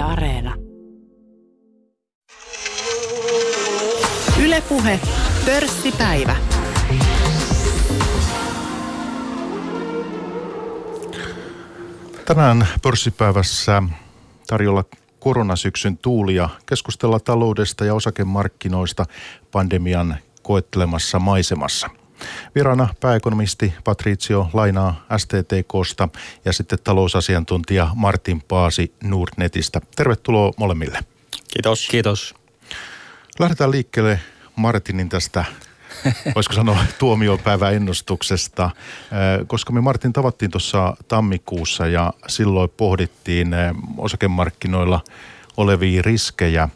Yle Areena. Ylepuhe pörssipäivä. Tänään pörssipäivässä tarjolla koronasyksyn tuulia. Keskustella taloudesta ja osakemarkkinoista pandemian koettelemassa maisemassa. Vieraana pääekonomisti Patricio Lainaa STTKsta ja sitten talousasiantuntija Martin Paasi Nordnetistä. Tervetuloa molemmille. Kiitos. Kiitos. Lähdetään liikkeelle Martinin tästä voisiko sanoa tuomiopäiväennustuksesta, äh, koska me Martin tavattiin tuossa tammikuussa ja silloin pohdittiin äh, osakemarkkinoilla olevia riskejä.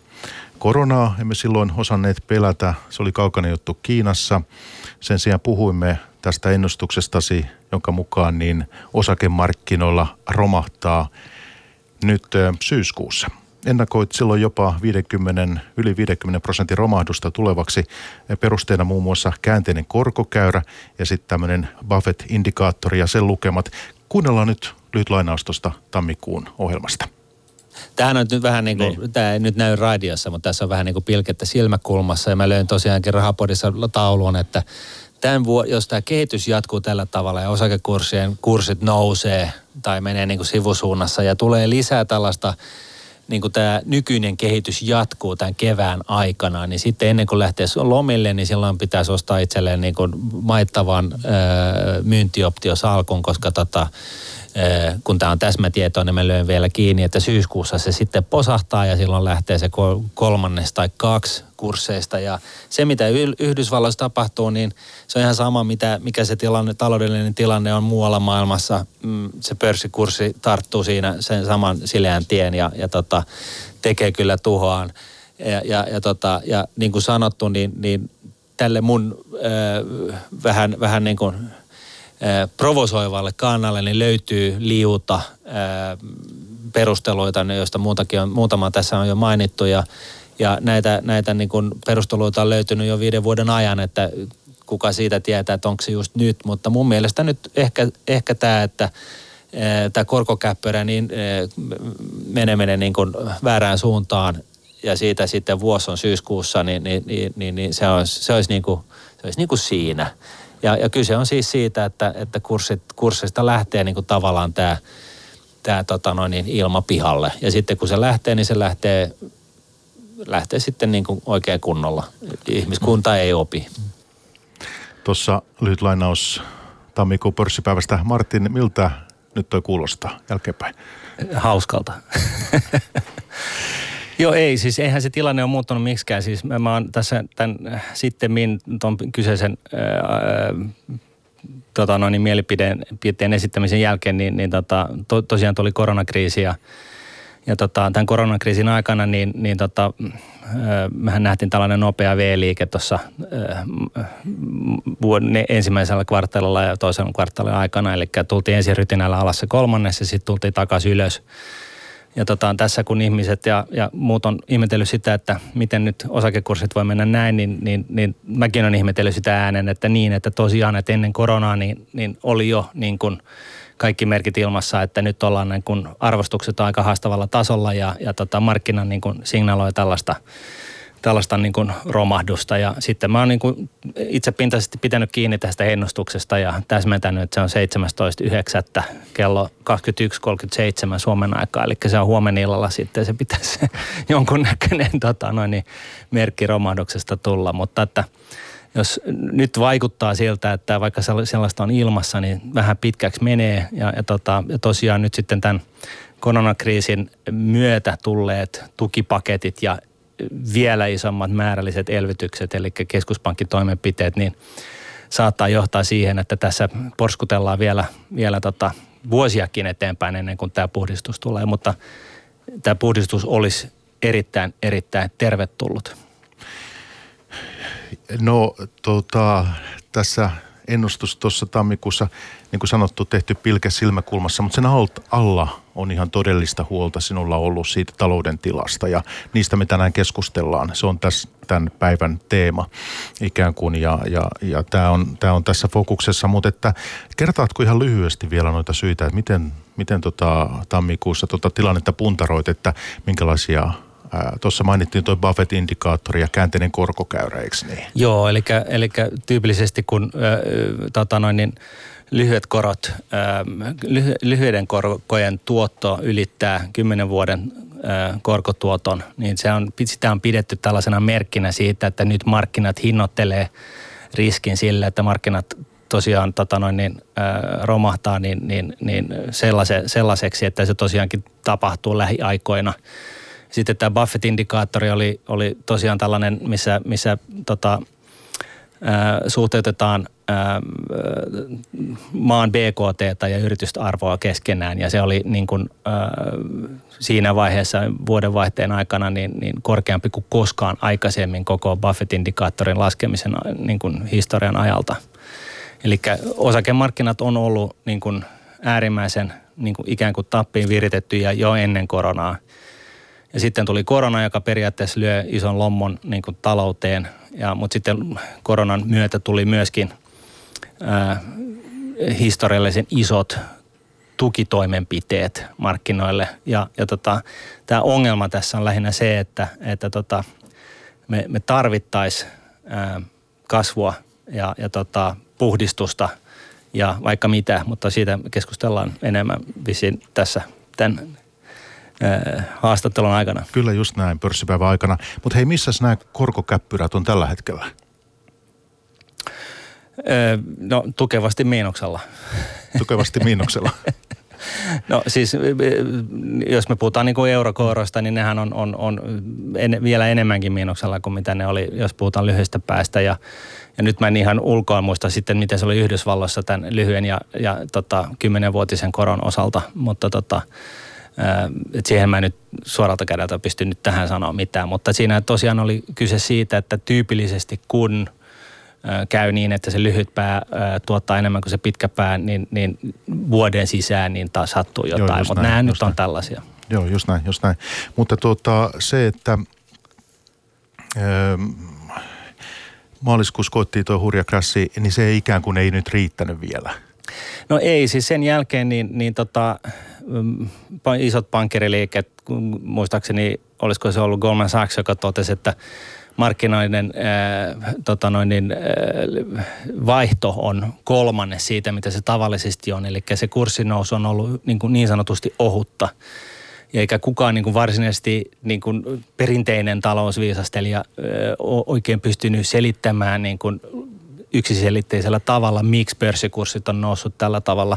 Koronaa emme silloin osanneet pelätä, se oli kaukana juttu Kiinassa. Sen sijaan puhuimme tästä ennustuksestasi, jonka mukaan niin osakemarkkinoilla romahtaa nyt syyskuussa – ennakoit silloin jopa 50, yli 50 prosentin romahdusta tulevaksi. Perusteena muun muassa käänteinen korkokäyrä ja sitten tämmöinen Buffett-indikaattori ja sen lukemat. Kuunnellaan nyt lyhyt lainaus tuosta tammikuun ohjelmasta. Tämähän on nyt vähän niin kuin, niin. tämä ei nyt näy radiossa, mutta tässä on vähän niin kuin pilkettä silmäkulmassa. Ja mä löin tosiaankin rahapodissa tauluun, että tämän vuo, jos tämä kehitys jatkuu tällä tavalla ja osakekurssien kurssit nousee tai menee niin kuin sivusuunnassa ja tulee lisää tällaista niin kuin tämä nykyinen kehitys jatkuu tämän kevään aikana, niin sitten ennen kuin lähtee lomille, niin silloin pitäisi ostaa itselleen niin kuin maittavan öö, myyntioptiosalkun, koska tota, kun tämä on täsmätietoa, niin mä lyön vielä kiinni, että syyskuussa se sitten posahtaa ja silloin lähtee se kolmannes tai kaksi kursseista. Ja se, mitä Yhdysvalloissa tapahtuu, niin se on ihan sama, mitä, mikä se tilanne, taloudellinen tilanne on muualla maailmassa. Mm, se pörssikurssi tarttuu siinä sen saman sileän tien ja, ja tota, tekee kyllä tuhoaan. Ja, ja, ja, tota, ja niin kuin sanottu, niin, niin tälle mun äh, vähän, vähän niin kuin provosoivalle kannalle, niin löytyy liuta perusteluita, joista muutakin on, muutama tässä on jo mainittu. Ja, ja näitä, näitä niin kuin perusteluita on löytynyt jo viiden vuoden ajan, että kuka siitä tietää, että onko se just nyt, mutta mun mielestä nyt ehkä, ehkä tämä, että tämä korkokäppyrä niin meneminen niin kuin väärään suuntaan. Ja siitä sitten vuosi on syyskuussa, niin, niin, niin, niin, niin se, olisi, se olisi, niin kuin, se olisi niin kuin siinä. Ja, ja kyse on siis siitä, että, että kurssit, kurssista lähtee niin kuin tavallaan tämä tämä tota noin, niin ilma pihalle. Ja sitten kun se lähtee, niin se lähtee, lähtee sitten niin kuin oikein kunnolla. Ihmiskunta ei opi. Tuossa lyhyt lainaus tammikuun pörssipäivästä. Martin, miltä nyt toi kuulostaa jälkeenpäin? Hauskalta. Joo, ei. Siis eihän se tilanne ole muuttunut miksikään. Siis mä, mä oon tässä tämän äh, sitten tuon kyseisen ää, tota noin, niin mielipideen esittämisen jälkeen, niin, niin tota, to, tosiaan tuli koronakriisi ja, ja tota, tämän koronakriisin aikana, niin, niin tota, mehän nähtiin tällainen nopea V-liike tuossa ensimmäisellä kvartaalilla ja toisella kvartaalilla aikana. Eli tultiin ensin rytinällä alas se kolmannes ja sitten tultiin takaisin ylös ja tota, tässä kun ihmiset ja, ja muut on ihmetellyt sitä, että miten nyt osakekurssit voi mennä näin, niin, niin, niin mäkin olen ihmetellyt sitä äänen, että niin, että tosiaan, että ennen koronaa niin, niin oli jo niin kuin kaikki merkit ilmassa, että nyt ollaan niin kuin arvostukset aika haastavalla tasolla ja, ja tota, markkina niin kuin signaloi tällaista tällaista niin kuin romahdusta. Ja sitten mä oon niin kuin itsepintaisesti pitänyt kiinni tästä ennustuksesta ja täsmentänyt, että se on 17.9. kello 21.37 Suomen aikaa. Eli se on huomenna illalla sitten, se pitäisi jonkunnäköinen tota, noin, niin, merkki romahduksesta tulla. Mutta että jos nyt vaikuttaa siltä, että vaikka sellaista on ilmassa, niin vähän pitkäksi menee. Ja, ja, tota, ja tosiaan nyt sitten tämän koronakriisin myötä tulleet tukipaketit ja vielä isommat määrälliset elvytykset, eli keskuspankin toimenpiteet, niin saattaa johtaa siihen, että tässä porskutellaan vielä, vielä tota vuosiakin eteenpäin ennen kuin tämä puhdistus tulee, mutta tämä puhdistus olisi erittäin, erittäin tervetullut. No tota, tässä ennustus tuossa tammikuussa, niin kuin sanottu, tehty pilke silmäkulmassa, mutta sen alla on ihan todellista huolta sinulla ollut siitä talouden tilasta ja niistä me tänään keskustellaan. Se on tässä tämän päivän teema ikään kuin ja, ja, ja tämä on, tämä on tässä fokuksessa, mutta että kertaatko ihan lyhyesti vielä noita syitä, että miten, miten tota, tammikuussa tota tilannetta puntaroit, että minkälaisia Tuossa mainittiin tuo Buffett-indikaattori ja käänteinen korkokäyrä, eikö niin? Joo, eli, eli tyypillisesti kun äh, tota noin, niin lyhyet korot, äh, lyhy, lyhyiden korkojen tuotto ylittää 10 vuoden äh, korkotuoton, niin se on, sitä on pidetty tällaisena merkkinä siitä, että nyt markkinat hinnoittelee riskin sille, että markkinat tosiaan tota noin, niin, äh, romahtaa niin, niin, niin sellaise, sellaiseksi, että se tosiaankin tapahtuu lähiaikoina – sitten tämä Buffett-indikaattori oli, oli tosiaan tällainen, missä, missä tota, ää, suhteutetaan maan BKT ja yritysarvoa keskenään ja se oli niin kuin, siinä vaiheessa vuodenvaihteen aikana niin, niin korkeampi kuin koskaan aikaisemmin koko Buffett-indikaattorin laskemisen niin kuin historian ajalta. Eli osakemarkkinat on ollut niin kuin äärimmäisen niin kuin ikään kuin tappiin viritettyjä jo ennen koronaa – ja sitten tuli korona, joka periaatteessa lyö ison lommon niin kuin talouteen. Ja, mutta sitten koronan myötä tuli myöskin ää, historiallisen isot tukitoimenpiteet markkinoille. Ja, ja tota, tämä ongelma tässä on lähinnä se, että, että tota, me, me tarvittaisiin kasvua ja, ja tota, puhdistusta ja vaikka mitä, mutta siitä keskustellaan enemmän visin tässä tämän haastattelun aikana. Kyllä just näin, pörssipäivän aikana. Mutta hei, missä nämä korkokäppyrät on tällä hetkellä? No tukevasti miinuksella. Tukevasti miinuksella. No siis jos me puhutaan niin kuin eurokooroista, niin nehän on, on, on en, vielä enemmänkin miinuksella kuin mitä ne oli, jos puhutaan lyhyestä päästä. Ja, ja nyt mä en ihan ulkoa muista sitten, miten se oli Yhdysvalloissa tämän lyhyen ja, ja tota, kymmenenvuotisen koron osalta, mutta tota, et siihen mä nyt suoralta kädeltä pysty nyt tähän sanoa mitään, mutta siinä tosiaan oli kyse siitä, että tyypillisesti kun käy niin, että se lyhyt pää tuottaa enemmän kuin se pitkä pää, niin, niin vuoden sisään niin taas sattuu jotain, mutta nämä nyt näin. on tällaisia. Joo, just näin, just näin. Mutta tuota, se, että maaliskuussa koettiin tuo hurja krassi, niin se ei ikään kuin ei nyt riittänyt vielä. No ei, siis sen jälkeen niin, niin tota, mm, isot pankkiriliikkeet, muistaakseni olisiko se ollut Goldman Sachs, joka totesi, että markkinoiden äh, tota noin, niin, äh, vaihto on kolmanne siitä, mitä se tavallisesti on. Eli se kurssinousu on ollut niin, kuin niin sanotusti ohutta. Ja eikä kukaan niin kuin varsinaisesti niin kuin perinteinen talousviisastelija äh, oikein pystynyt selittämään niin kuin yksiselitteisellä tavalla, miksi pörssikurssit on noussut tällä tavalla.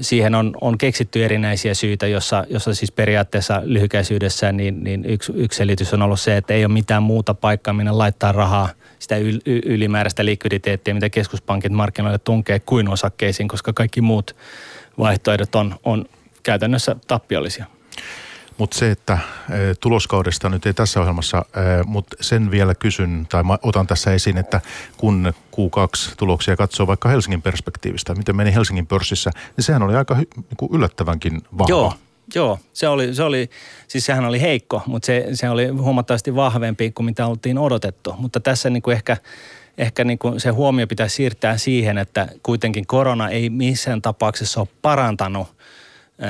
Siihen on, on keksitty erinäisiä syitä, jossa, jossa siis periaatteessa lyhykäisyydessä niin, niin yksi, yksi selitys on ollut se, että ei ole mitään muuta paikkaa, minne laittaa rahaa, sitä yl, ylimääräistä likviditeettiä, mitä keskuspankit markkinoille tunkee kuin osakkeisiin, koska kaikki muut vaihtoehdot on, on käytännössä tappiollisia. Mutta se, että tuloskaudesta nyt ei tässä ohjelmassa, mutta sen vielä kysyn tai otan tässä esiin, että kun Q2-tuloksia katsoo vaikka Helsingin perspektiivistä, miten meni Helsingin pörssissä, niin sehän oli aika niin yllättävänkin vahva. Joo, Joo, se oli, se oli, siis sehän oli heikko, mutta se, se oli huomattavasti vahvempi kuin mitä oltiin odotettu. Mutta tässä niin kuin ehkä, ehkä niin kuin se huomio pitäisi siirtää siihen, että kuitenkin korona ei missään tapauksessa ole parantanut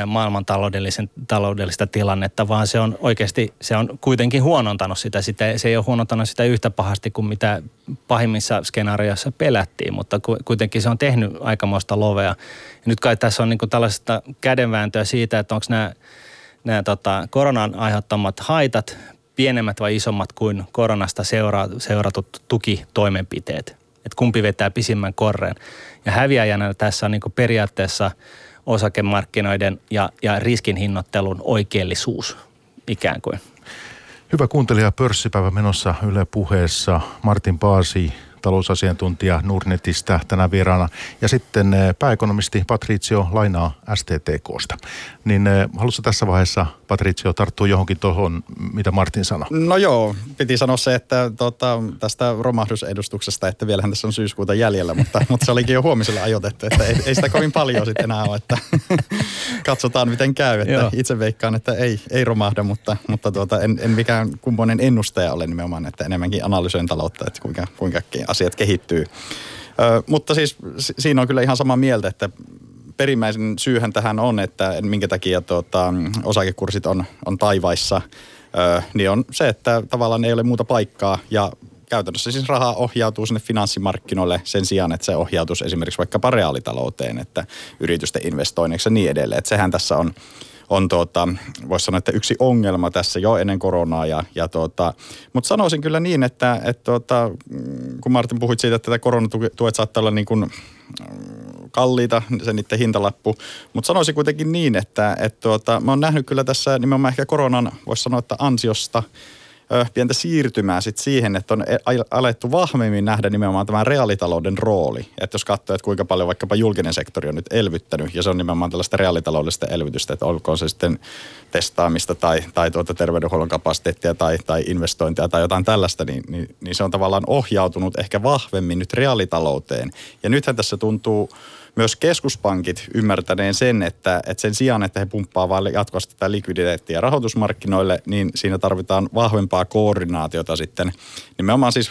maailman taloudellisen, taloudellista tilannetta, vaan se on oikeasti, se on kuitenkin huonontanut sitä. sitä. Se ei ole huonontanut sitä yhtä pahasti kuin mitä pahimmissa skenaarioissa pelättiin, mutta kuitenkin se on tehnyt aikamoista lovea. Ja nyt kai tässä on niin kuin tällaista kädenvääntöä siitä, että onko nämä, nämä tota, koronan aiheuttamat haitat pienemmät vai isommat kuin koronasta seura, seuratut tukitoimenpiteet. Että kumpi vetää pisimmän korreen. Ja häviäjänä tässä on niin kuin periaatteessa – osakemarkkinoiden ja, ja riskinhinnoittelun oikeellisuus ikään kuin. Hyvä kuuntelija, pörssipäivä menossa Yle puheessa. Martin Paasi, talousasiantuntija Nordnetistä tänä vieraana. Ja sitten pääekonomisti Patricio Lainaa STTKsta. Niin haluatko tässä vaiheessa, Patricio, tarttua johonkin tuohon, mitä Martin sanoi? No joo, piti sanoa se, että tota, tästä romahdusedustuksesta, että vielähän tässä on syyskuuta jäljellä, mutta, mutta se olikin jo huomiselle ajoitettu, että ei, ei sitä kovin paljon sitten enää ole, että katsotaan miten käy. Että itse veikkaan, että ei, ei romahda, mutta, mutta tuota, en, en mikään kummoinen ennustaja ole nimenomaan, että enemmänkin analysoin taloutta, että kuinka, kuinka asiat kehittyy. Ö, mutta siis siinä on kyllä ihan samaa mieltä, että perimmäisen syyhän tähän on, että minkä takia tuota, osakekurssit on, on taivaissa, ö, niin on se, että tavallaan ei ole muuta paikkaa ja käytännössä siis raha ohjautuu sinne finanssimarkkinoille sen sijaan, että se ohjautuisi esimerkiksi vaikka reaalitalouteen, että yritysten investoinneiksi ja niin edelleen. Että sehän tässä on on tuota, voisi sanoa, että yksi ongelma tässä jo ennen koronaa. Ja, ja tuota, mutta sanoisin kyllä niin, että, että tuota, kun Martin puhuit siitä, että koronatuet saattaa olla niin kuin mm, kalliita, se niiden hintalappu. Mutta sanoisin kuitenkin niin, että, että tuota, mä oon nähnyt kyllä tässä nimenomaan ehkä koronan, voisi sanoa, että ansiosta – pientä siirtymää sit siihen, että on e- alettu vahvemmin nähdä nimenomaan tämän reaalitalouden rooli. Että jos katsoo, että kuinka paljon vaikkapa julkinen sektori on nyt elvyttänyt, ja se on nimenomaan tällaista reaalitaloudellista elvytystä, että olkoon se sitten testaamista tai, tai tuota terveydenhuollon kapasiteettia tai, tai investointia tai jotain tällaista, niin, niin, niin se on tavallaan ohjautunut ehkä vahvemmin nyt reaalitalouteen. Ja nythän tässä tuntuu myös keskuspankit ymmärtäneen sen, että, että sen sijaan, että he pumppaavat jatkuvasti tätä likviditeettiä rahoitusmarkkinoille, niin siinä tarvitaan vahvempaa koordinaatiota sitten nimenomaan siis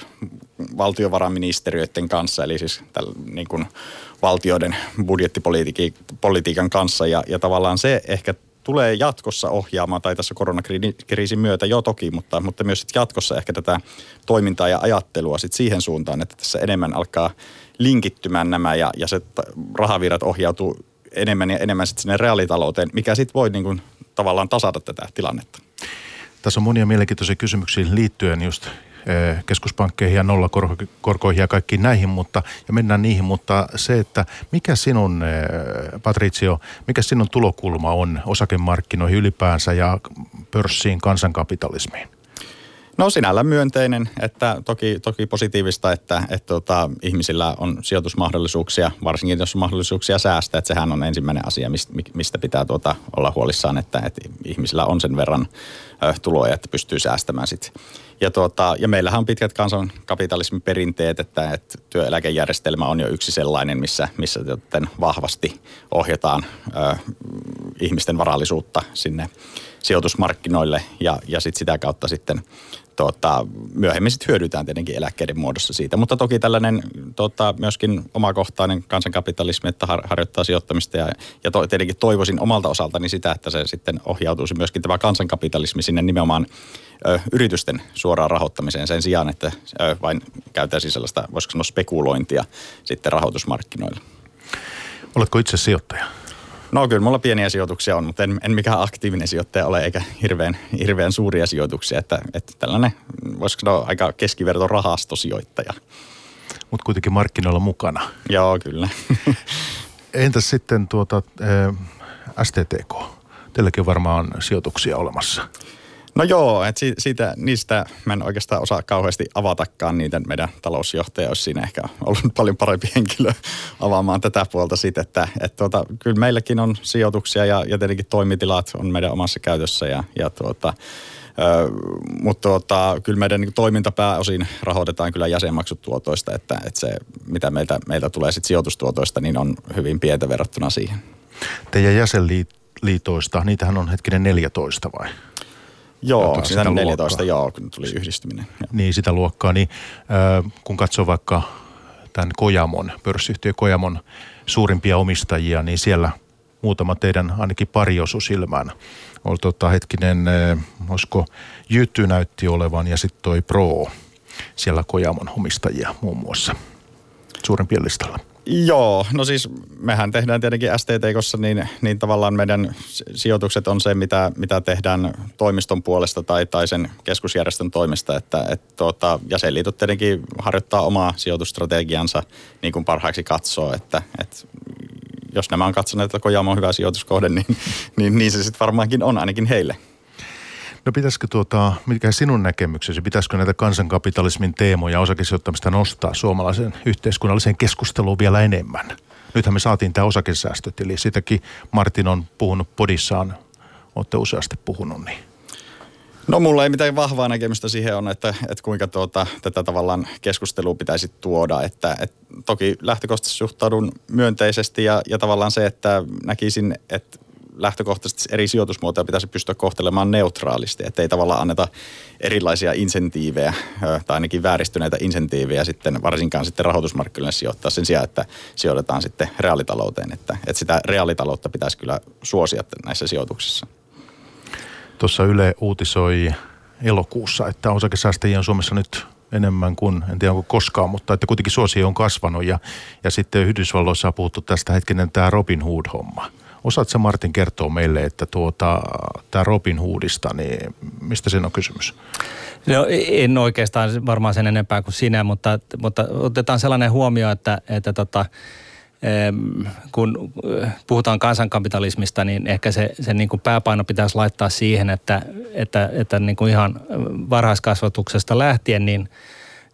valtiovarainministeriöiden kanssa, eli siis täl, niin kuin valtioiden budjettipolitiikan kanssa. Ja, ja tavallaan se ehkä tulee jatkossa ohjaamaan, tai tässä koronakriisin myötä jo toki, mutta, mutta myös jatkossa ehkä tätä toimintaa ja ajattelua sit siihen suuntaan, että tässä enemmän alkaa linkittymään nämä ja, ja se rahavirrat ohjautuu enemmän ja enemmän sitten sinne reaalitalouteen, mikä sitten voi niin kuin tavallaan tasata tätä tilannetta. Tässä on monia mielenkiintoisia kysymyksiä liittyen just eh, keskuspankkeihin ja nollakorkoihin ja kaikkiin näihin, mutta, ja mennään niihin, mutta se, että mikä sinun, eh, Patricio, mikä sinun tulokulma on osakemarkkinoihin ylipäänsä ja pörssiin, kansankapitalismiin? No sinällään myönteinen, että toki, toki positiivista, että, että tota, ihmisillä on sijoitusmahdollisuuksia, varsinkin jos on mahdollisuuksia säästää, että sehän on ensimmäinen asia, mistä pitää tuota, olla huolissaan, että, että ihmisillä on sen verran tuloja, että pystyy säästämään sitten. Ja, tuota, ja meillähän on pitkät kansankapitalismin perinteet, että, että työeläkejärjestelmä on jo yksi sellainen, missä, missä vahvasti ohjataan ö, ihmisten varallisuutta sinne sijoitusmarkkinoille ja, ja sit sitä kautta sitten tota, myöhemmin sitten hyödytään tietenkin eläkkeiden muodossa siitä. Mutta toki tällainen tota, myöskin omakohtainen kansankapitalismi, että har, harjoittaa sijoittamista ja, ja to, tietenkin toivoisin omalta osaltani sitä, että se sitten ohjautuisi myöskin tämä kansankapitalismi sinne nimenomaan ö, yritysten suoraan rahoittamiseen sen sijaan, että ö, vain käytäisiin sellaista, voisiko sanoa spekulointia sitten rahoitusmarkkinoilla. Oletko itse sijoittaja? No kyllä mulla pieniä sijoituksia on, mutta en, en mikään aktiivinen sijoittaja ole eikä hirveän, hirveän suuria sijoituksia. Että, että tällainen, voisiko sanoa, aika keskiverto rahastosijoittaja. Mutta kuitenkin markkinoilla mukana. Joo, kyllä. Entäs sitten tuota, STTK? Teilläkin on varmaan sijoituksia olemassa. No joo, että siitä, niistä mä en oikeastaan osaa kauheasti avatakaan niitä. Meidän talousjohtaja olisi siinä ehkä ollut paljon parempi henkilö avaamaan tätä puolta sitten, että et tuota, kyllä meilläkin on sijoituksia ja, ja tietenkin toimitilat on meidän omassa käytössä ja, ja tuota, mutta tuota, kyllä meidän niin toimintapääosin rahoitetaan kyllä jäsenmaksutuotoista, että, että se mitä meiltä, meiltä tulee sit sijoitustuotoista, niin on hyvin pientä verrattuna siihen. Teidän jäsenliitoista, niitähän on hetkinen 14 vai? Joo, sitä 14, joo, kun tuli yhdistyminen. Joo. Niin, sitä luokkaa. Niin, äh, kun katsoo vaikka tämän Kojamon, pörssiyhtiö Kojamon suurimpia omistajia, niin siellä muutama teidän ainakin pari osu silmään. Oli tota, hetkinen, äh, olisiko Jytty näytti olevan ja sitten toi Pro, siellä Kojamon omistajia muun muassa suurimpien listalla. Joo, no siis mehän tehdään tietenkin STTKssa, niin, niin tavallaan meidän sijoitukset on se, mitä, mitä tehdään toimiston puolesta tai, tai sen keskusjärjestön toimesta, että et, tuota, jäsenliitot tietenkin harjoittaa omaa sijoitusstrategiansa niin kuin parhaaksi katsoo, että et, jos nämä on katsoneet, että Kojamo on hyvä sijoituskohde, niin, niin, niin se sitten varmaankin on ainakin heille. No pitäisikö tuota, mikä sinun näkemyksesi, pitäisikö näitä kansankapitalismin teemoja osakesijoittamista nostaa suomalaisen yhteiskunnalliseen keskusteluun vielä enemmän? Nythän me saatiin tämä osakesäästötili, sitäkin Martin on puhunut podissaan, olette useasti puhunut, niin No mulla ei mitään vahvaa näkemystä siihen on, että, että kuinka tuota, tätä tavallaan keskustelua pitäisi tuoda. Että, että toki lähtökohtaisesti suhtaudun myönteisesti ja, ja tavallaan se, että näkisin, että lähtökohtaisesti eri sijoitusmuotoja pitäisi pystyä kohtelemaan neutraalisti, että ei tavallaan anneta erilaisia insentiivejä tai ainakin vääristyneitä insentiivejä sitten varsinkaan sitten rahoitusmarkkinoille sijoittaa sen sijaan, että sijoitetaan sitten reaalitalouteen, että, että sitä reaalitaloutta pitäisi kyllä suosia näissä sijoituksissa. Tuossa Yle uutisoi elokuussa, että osakesäästäjiä on Suomessa nyt enemmän kuin, en tiedä onko koskaan, mutta että kuitenkin suosio on kasvanut ja, ja sitten Yhdysvalloissa on puhuttu tästä hetkinen tämä Robin Hood-homma. Osaatko Martin kertoa meille, että tuota, tämä Robin Hoodista, niin mistä siinä on kysymys? No en oikeastaan varmaan sen enempää kuin sinä, mutta, mutta otetaan sellainen huomio, että, että tota, kun äh, puhutaan kansankapitalismista, niin ehkä se, se niin kuin pääpaino pitäisi laittaa siihen, että, että, että niin kuin ihan varhaiskasvatuksesta lähtien niin,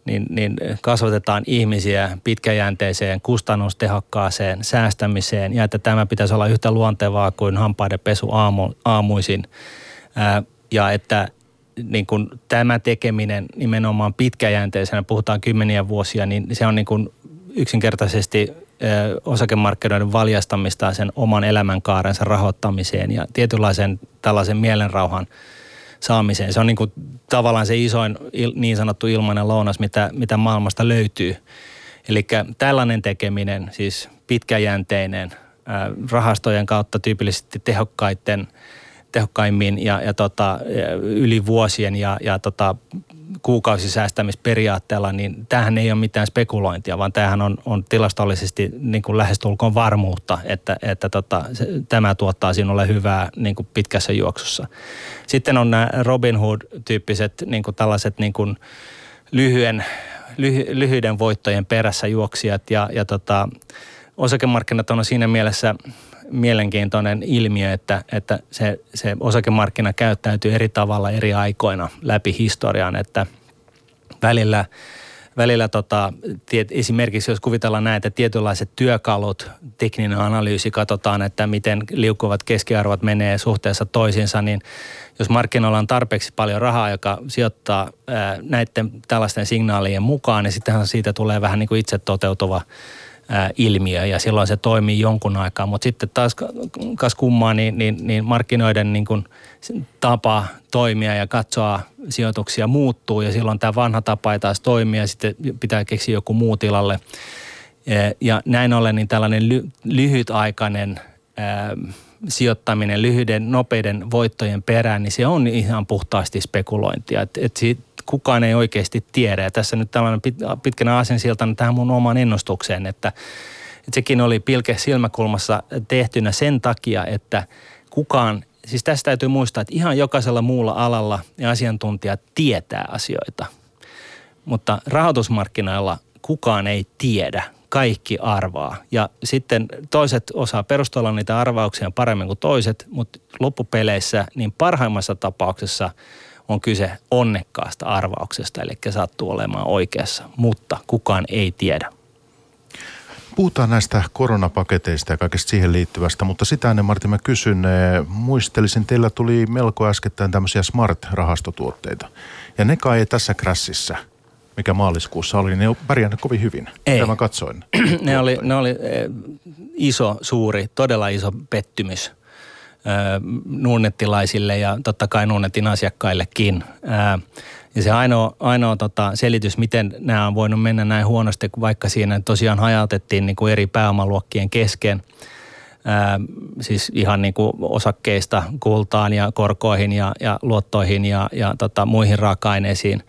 niin, niin kasvatetaan ihmisiä pitkäjänteiseen, kustannustehokkaaseen säästämiseen ja että tämä pitäisi olla yhtä luontevaa kuin hampaiden pesu aamu, aamuisin. Ää, ja että niin kuin tämä tekeminen nimenomaan pitkäjänteisenä, puhutaan kymmeniä vuosia, niin se on niin kuin yksinkertaisesti osakemarkkinoiden valjastamista sen oman elämänkaarensa rahoittamiseen ja tietynlaisen tällaisen mielenrauhan saamiseen. Se on niin kuin tavallaan se isoin niin sanottu ilmainen lounas, mitä, mitä maailmasta löytyy. Eli tällainen tekeminen, siis pitkäjänteinen, rahastojen kautta tyypillisesti tehokkaiden, tehokkaimmin ja, ja tota, yli vuosien ja, ja tota, kuukausisäästämisperiaatteella, niin tämähän ei ole mitään spekulointia, vaan tämähän on, on tilastollisesti niin kuin lähestulkoon varmuutta, että, että tota, se, tämä tuottaa sinulle hyvää niin kuin pitkässä juoksussa. Sitten on nämä Robin Hood-tyyppiset niin kuin tällaiset niin kuin lyhyen, lyhy, lyhyiden voittojen perässä juoksijat ja, ja tota, osakemarkkinat on siinä mielessä mielenkiintoinen ilmiö, että, että se, se osakemarkkina käyttäytyy eri tavalla eri aikoina läpi historian, että välillä välillä tota, tiet, esimerkiksi jos kuvitellaan näitä tietynlaiset työkalut, tekninen analyysi, katsotaan, että miten liukkuvat keskiarvot menee suhteessa toisiinsa, niin jos markkinoilla on tarpeeksi paljon rahaa, joka sijoittaa ää, näiden tällaisten signaalien mukaan, niin sittenhän siitä tulee vähän niin kuin itse toteutuva ilmiö ja silloin se toimii jonkun aikaa. Mutta sitten taas kas kummaa, niin, niin, niin markkinoiden niin kuin tapa toimia ja katsoa sijoituksia muuttuu ja silloin tämä vanha tapa ei taas toimia ja sitten pitää keksiä joku muu tilalle. Ja näin ollen niin tällainen ly, lyhytaikainen ää, sijoittaminen lyhyiden, nopeiden voittojen perään, niin se on ihan puhtaasti spekulointia. Et, et kukaan ei oikeasti tiedä. Ja tässä nyt tällainen pit, pitkänä asensiltana tähän mun omaan ennustukseen, että, että sekin oli pilke silmäkulmassa tehtynä sen takia, että kukaan, siis tästä täytyy muistaa, että ihan jokaisella muulla alalla ja asiantuntijat tietää asioita. Mutta rahoitusmarkkinoilla kukaan ei tiedä, kaikki arvaa. Ja sitten toiset osaa perustella niitä arvauksia paremmin kuin toiset, mutta loppupeleissä niin parhaimmassa tapauksessa – on kyse onnekkaasta arvauksesta, eli sattuu olemaan oikeassa, mutta kukaan ei tiedä. Puhutaan näistä koronapaketeista ja kaikesta siihen liittyvästä, mutta sitä ennen Martin mä kysyn, eh, muistelisin, teillä tuli melko äskettäin tämmöisiä smart-rahastotuotteita. Ja ne kai ei tässä krässissä, mikä maaliskuussa oli, ne on pärjännyt kovin hyvin. Ei. Mitä mä katsoin. ne, oli, ne oli eh, iso, suuri, todella iso pettymys – nuunnettilaisille ja totta kai nuunnetin asiakkaillekin. Ja se ainoa, ainoa tota selitys, miten nämä on voinut mennä näin huonosti, vaikka siinä tosiaan hajautettiin niin kuin eri pääomaluokkien kesken, ää, siis ihan niin kuin osakkeista kultaan ja korkoihin ja, ja luottoihin ja, ja tota, muihin raaka-aineisiin,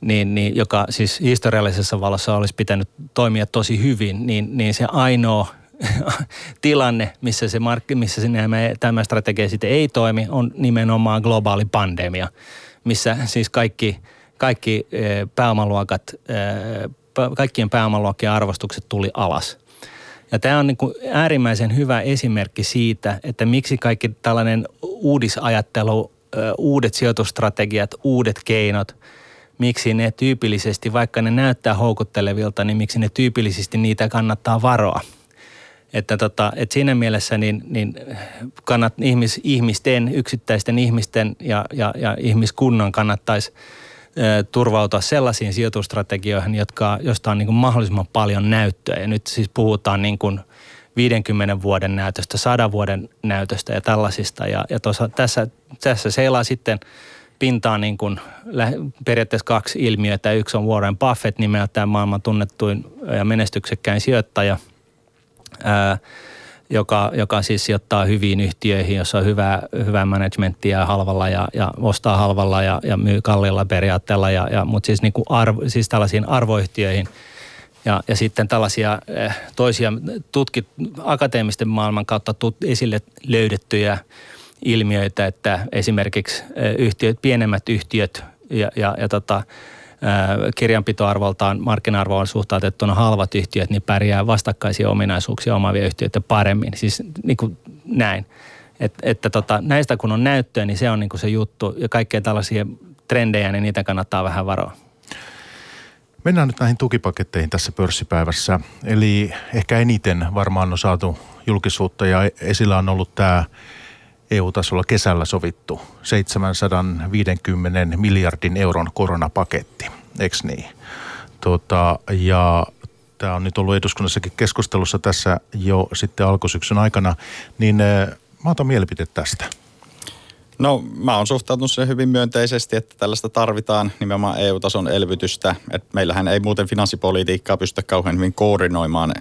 niin, niin, joka siis historiallisessa valossa olisi pitänyt toimia tosi hyvin, niin, niin se ainoa – tilanne, missä, se mark- missä sinne tämä strategia sitten ei toimi, on nimenomaan globaali pandemia, missä siis kaikki, kaikki eh, pääomaluokat, eh, kaikkien pääomaluokkien arvostukset tuli alas. Ja tämä on niin kuin äärimmäisen hyvä esimerkki siitä, että miksi kaikki tällainen uudisajattelu ö, uudet sijoitustrategiat, uudet keinot, miksi ne tyypillisesti, vaikka ne näyttää houkuttelevilta, niin miksi ne tyypillisesti niitä kannattaa varoa. Että tota, et siinä mielessä niin, niin kannat, ihmis, ihmisten, yksittäisten ihmisten ja, ja, ja ihmiskunnan kannattaisi turvautua sellaisiin sijoitustrategioihin, jotka, josta on niin kuin mahdollisimman paljon näyttöä. Ja nyt siis puhutaan niin kuin 50 vuoden näytöstä, 100 vuoden näytöstä ja tällaisista. Ja, ja tossa, tässä, tässä seilaa sitten pintaan niin kuin periaatteessa kaksi ilmiötä. Yksi on Warren Buffett nimeltään maailman tunnettuin ja menestyksekkäin sijoittaja, ää, joka, joka siis sijoittaa hyviin yhtiöihin, jossa on hyvää, hyvää managementtia halvalla ja, ja ostaa halvalla ja, ja myy kallilla periaatteella. Ja, ja, mutta siis, niin kuin arvo, siis tällaisiin arvoyhtiöihin – ja, ja sitten tällaisia eh, toisia tutkit, akateemisten maailman kautta tut, esille löydettyjä ilmiöitä, että esimerkiksi eh, yhtiöt, pienemmät yhtiöt ja, ja, ja tota, kirjanpitoarvoltaan markkina-arvoon suhtautettuna halvat yhtiöt, niin pärjää vastakkaisia ominaisuuksia omaavia yhtiöitä paremmin. Siis niin kuin näin. Et, että tota, näistä kun on näyttöä, niin se on niin kuin se juttu. Ja kaikkea tällaisia trendejä, niin niitä kannattaa vähän varoa. Mennään nyt näihin tukipaketteihin tässä pörssipäivässä. Eli ehkä eniten varmaan on saatu julkisuutta ja esillä on ollut tämä EU-tasolla kesällä sovittu 750 miljardin euron koronapaketti, eikö niin? Tota, ja tämä on nyt ollut eduskunnassakin keskustelussa tässä jo sitten alkusyksyn aikana, niin eh, mä otan mielipide tästä. No mä oon suhtautunut siihen hyvin myönteisesti, että tällaista tarvitaan nimenomaan EU-tason elvytystä. Et meillähän ei muuten finanssipolitiikkaa pystytä kauhean hyvin koordinoimaan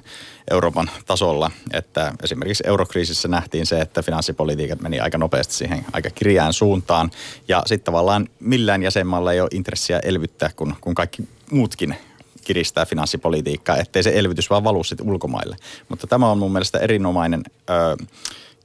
Euroopan tasolla. Että esimerkiksi eurokriisissä nähtiin se, että finanssipolitiikat meni aika nopeasti siihen aika kirjään suuntaan. Ja sitten tavallaan millään jäsenmaalla ei ole intressiä elvyttää, kun, kun kaikki muutkin kiristää finanssipolitiikkaa, ettei se elvytys vaan valu sitten ulkomaille. Mutta tämä on mun mielestä erinomainen... Öö,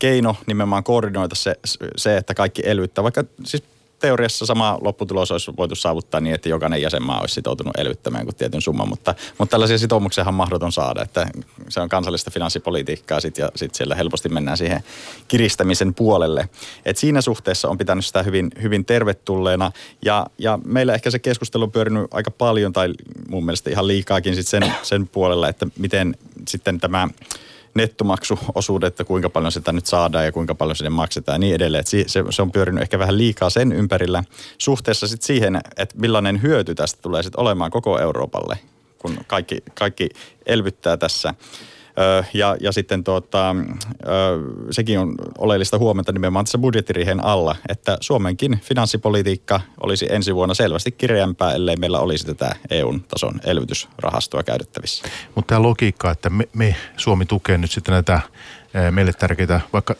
keino nimenomaan koordinoida se, se, että kaikki elvyttää. Vaikka siis teoriassa sama lopputulos olisi voitu saavuttaa niin, että jokainen jäsenmaa olisi sitoutunut elvyttämään kuin tietyn summan, mutta, mutta tällaisia sitoumuksia on mahdoton saada, että se on kansallista finanssipolitiikkaa sit, ja sitten siellä helposti mennään siihen kiristämisen puolelle. Et siinä suhteessa on pitänyt sitä hyvin, hyvin tervetulleena ja, ja meillä ehkä se keskustelu on pyörinyt aika paljon tai mun mielestä ihan liikaakin sit sen, sen puolella, että miten sitten tämä nettomaksuosuudet, että kuinka paljon sitä nyt saadaan ja kuinka paljon sinne maksetaan ja niin edelleen. Että se, se on pyörinyt ehkä vähän liikaa sen ympärillä suhteessa sitten siihen, että millainen hyöty tästä tulee sitten olemaan koko Euroopalle, kun kaikki, kaikki elvyttää tässä. Ja, ja sitten tuota, sekin on oleellista huomenta nimenomaan tässä budjettirihen alla, että Suomenkin finanssipolitiikka olisi ensi vuonna selvästi kireämpää, ellei meillä olisi tätä EU-tason elvytysrahastoa käytettävissä. Mutta tämä logiikka, että me, me Suomi tukee nyt sitten näitä meille tärkeitä, vaikka,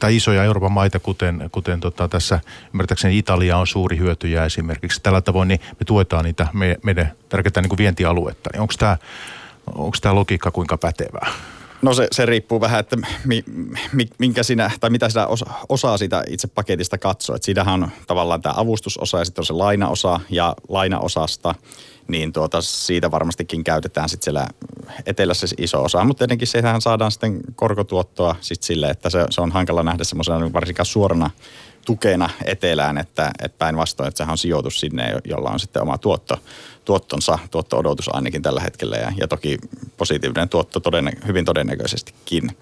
tai isoja Euroopan maita, kuten, kuten tota tässä ymmärtääkseni Italia on suuri hyötyjä esimerkiksi. Tällä tavoin niin me tuetaan niitä me, meidän tärkeitä niin kuin vientialuetta. Niin onko tämä onko tämä logiikka kuinka pätevää? No se, se riippuu vähän, että mi, mi, minkä sinä, tai mitä sinä osa, osaa sitä itse paketista katsoa. Et siinähän on tavallaan tämä avustusosa ja sitten on se lainaosa ja lainaosasta, niin tuota, siitä varmastikin käytetään sitten siellä etelässä se iso osa. Mutta tietenkin sehän saadaan sitten korkotuottoa sitten sille, että se, se on hankala nähdä semmoisena varsinkaan suorana tukena etelään, että, että päinvastoin, että sehän on sijoitus sinne, jolla on sitten oma tuotto, tuottonsa, tuotto-odotus ainakin tällä hetkellä ja, ja toki positiivinen tuotto todenne, hyvin todennäköisestikin.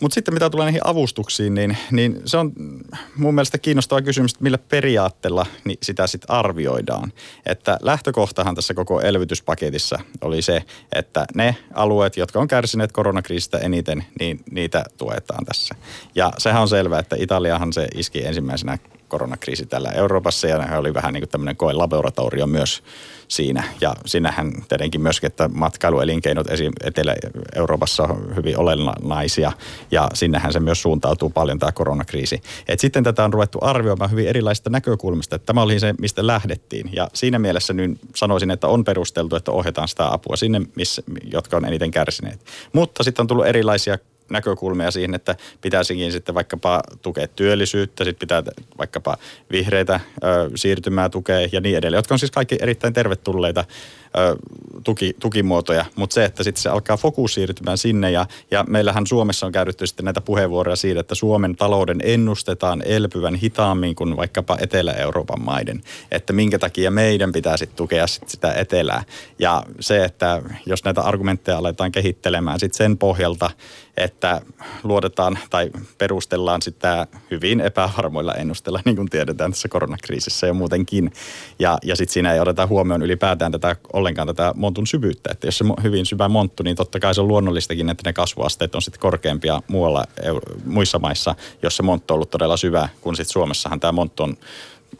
Mutta sitten mitä tulee niihin avustuksiin, niin, niin se on mun mielestä kiinnostava kysymys, että millä periaatteella sitä sitten arvioidaan. Että lähtökohtahan tässä koko elvytyspaketissa oli se, että ne alueet, jotka on kärsineet koronakriisistä eniten, niin niitä tuetaan tässä. Ja sehän on selvää, että Italiahan se iski ensimmäisenä koronakriisi täällä Euroopassa ja he oli vähän niin kuin tämmöinen koelaboratorio myös siinä. Ja sinähän tietenkin myöskin, että matkailuelinkeinot esim. Etelä-Euroopassa on hyvin olennaisia ja sinnehän se myös suuntautuu paljon tämä koronakriisi. Et sitten tätä on ruvettu arvioimaan hyvin erilaisista näkökulmista. Että tämä oli se, mistä lähdettiin ja siinä mielessä nyt sanoisin, että on perusteltu, että ohjataan sitä apua sinne, missä, jotka on eniten kärsineet. Mutta sitten on tullut erilaisia näkökulmia siihen, että pitäisikin sitten vaikkapa tukea työllisyyttä, sitten pitää vaikkapa vihreitä ö, siirtymää tukea ja niin edelleen, jotka on siis kaikki erittäin tervetulleita tuki, tukimuotoja, mutta se, että sitten se alkaa fokus siirtymään sinne ja, ja meillähän Suomessa on käytetty sitten näitä puheenvuoroja siitä, että Suomen talouden ennustetaan elpyvän hitaammin kuin vaikkapa Etelä-Euroopan maiden, että minkä takia meidän pitää sitten tukea sit sitä etelää ja se, että jos näitä argumentteja aletaan kehittelemään sitten sen pohjalta, että luodetaan tai perustellaan sitä hyvin epävarmoilla ennustella, niin kuin tiedetään tässä koronakriisissä ja muutenkin. Ja, ja sitten siinä ei oteta huomioon ylipäätään tätä, ollenkaan tätä montun syvyyttä. Että jos se hyvin syvä monttu, niin totta kai se on luonnollistakin, että ne kasvuasteet on sitten korkeampia muualla, muissa maissa, jos se monttu on ollut todella syvä, kun sitten Suomessahan tämä monttu on,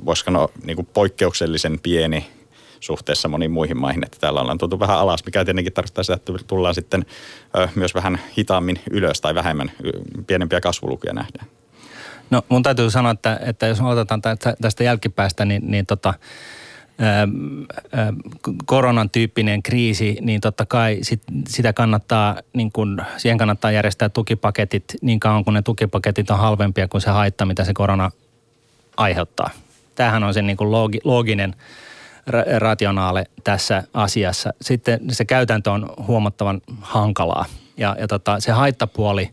voisiko sanoa, niin kuin poikkeuksellisen pieni suhteessa moniin muihin maihin, että täällä ollaan tultu vähän alas, mikä tietenkin tarkoittaa sitä, että tullaan sitten myös vähän hitaammin ylös tai vähemmän pienempiä kasvulukuja nähdään. No mun täytyy sanoa, että, että jos otetaan tästä jälkipäästä, niin, niin tota, koronan tyyppinen kriisi, niin totta kai sit, sitä kannattaa, niin kun, siihen kannattaa järjestää tukipaketit niin kauan kun ne tukipaketit on halvempia kuin se haitta, mitä se korona aiheuttaa. Tämähän on se niin loogi, looginen rationaale tässä asiassa. Sitten se käytäntö on huomattavan hankalaa ja, ja tota, se haittapuoli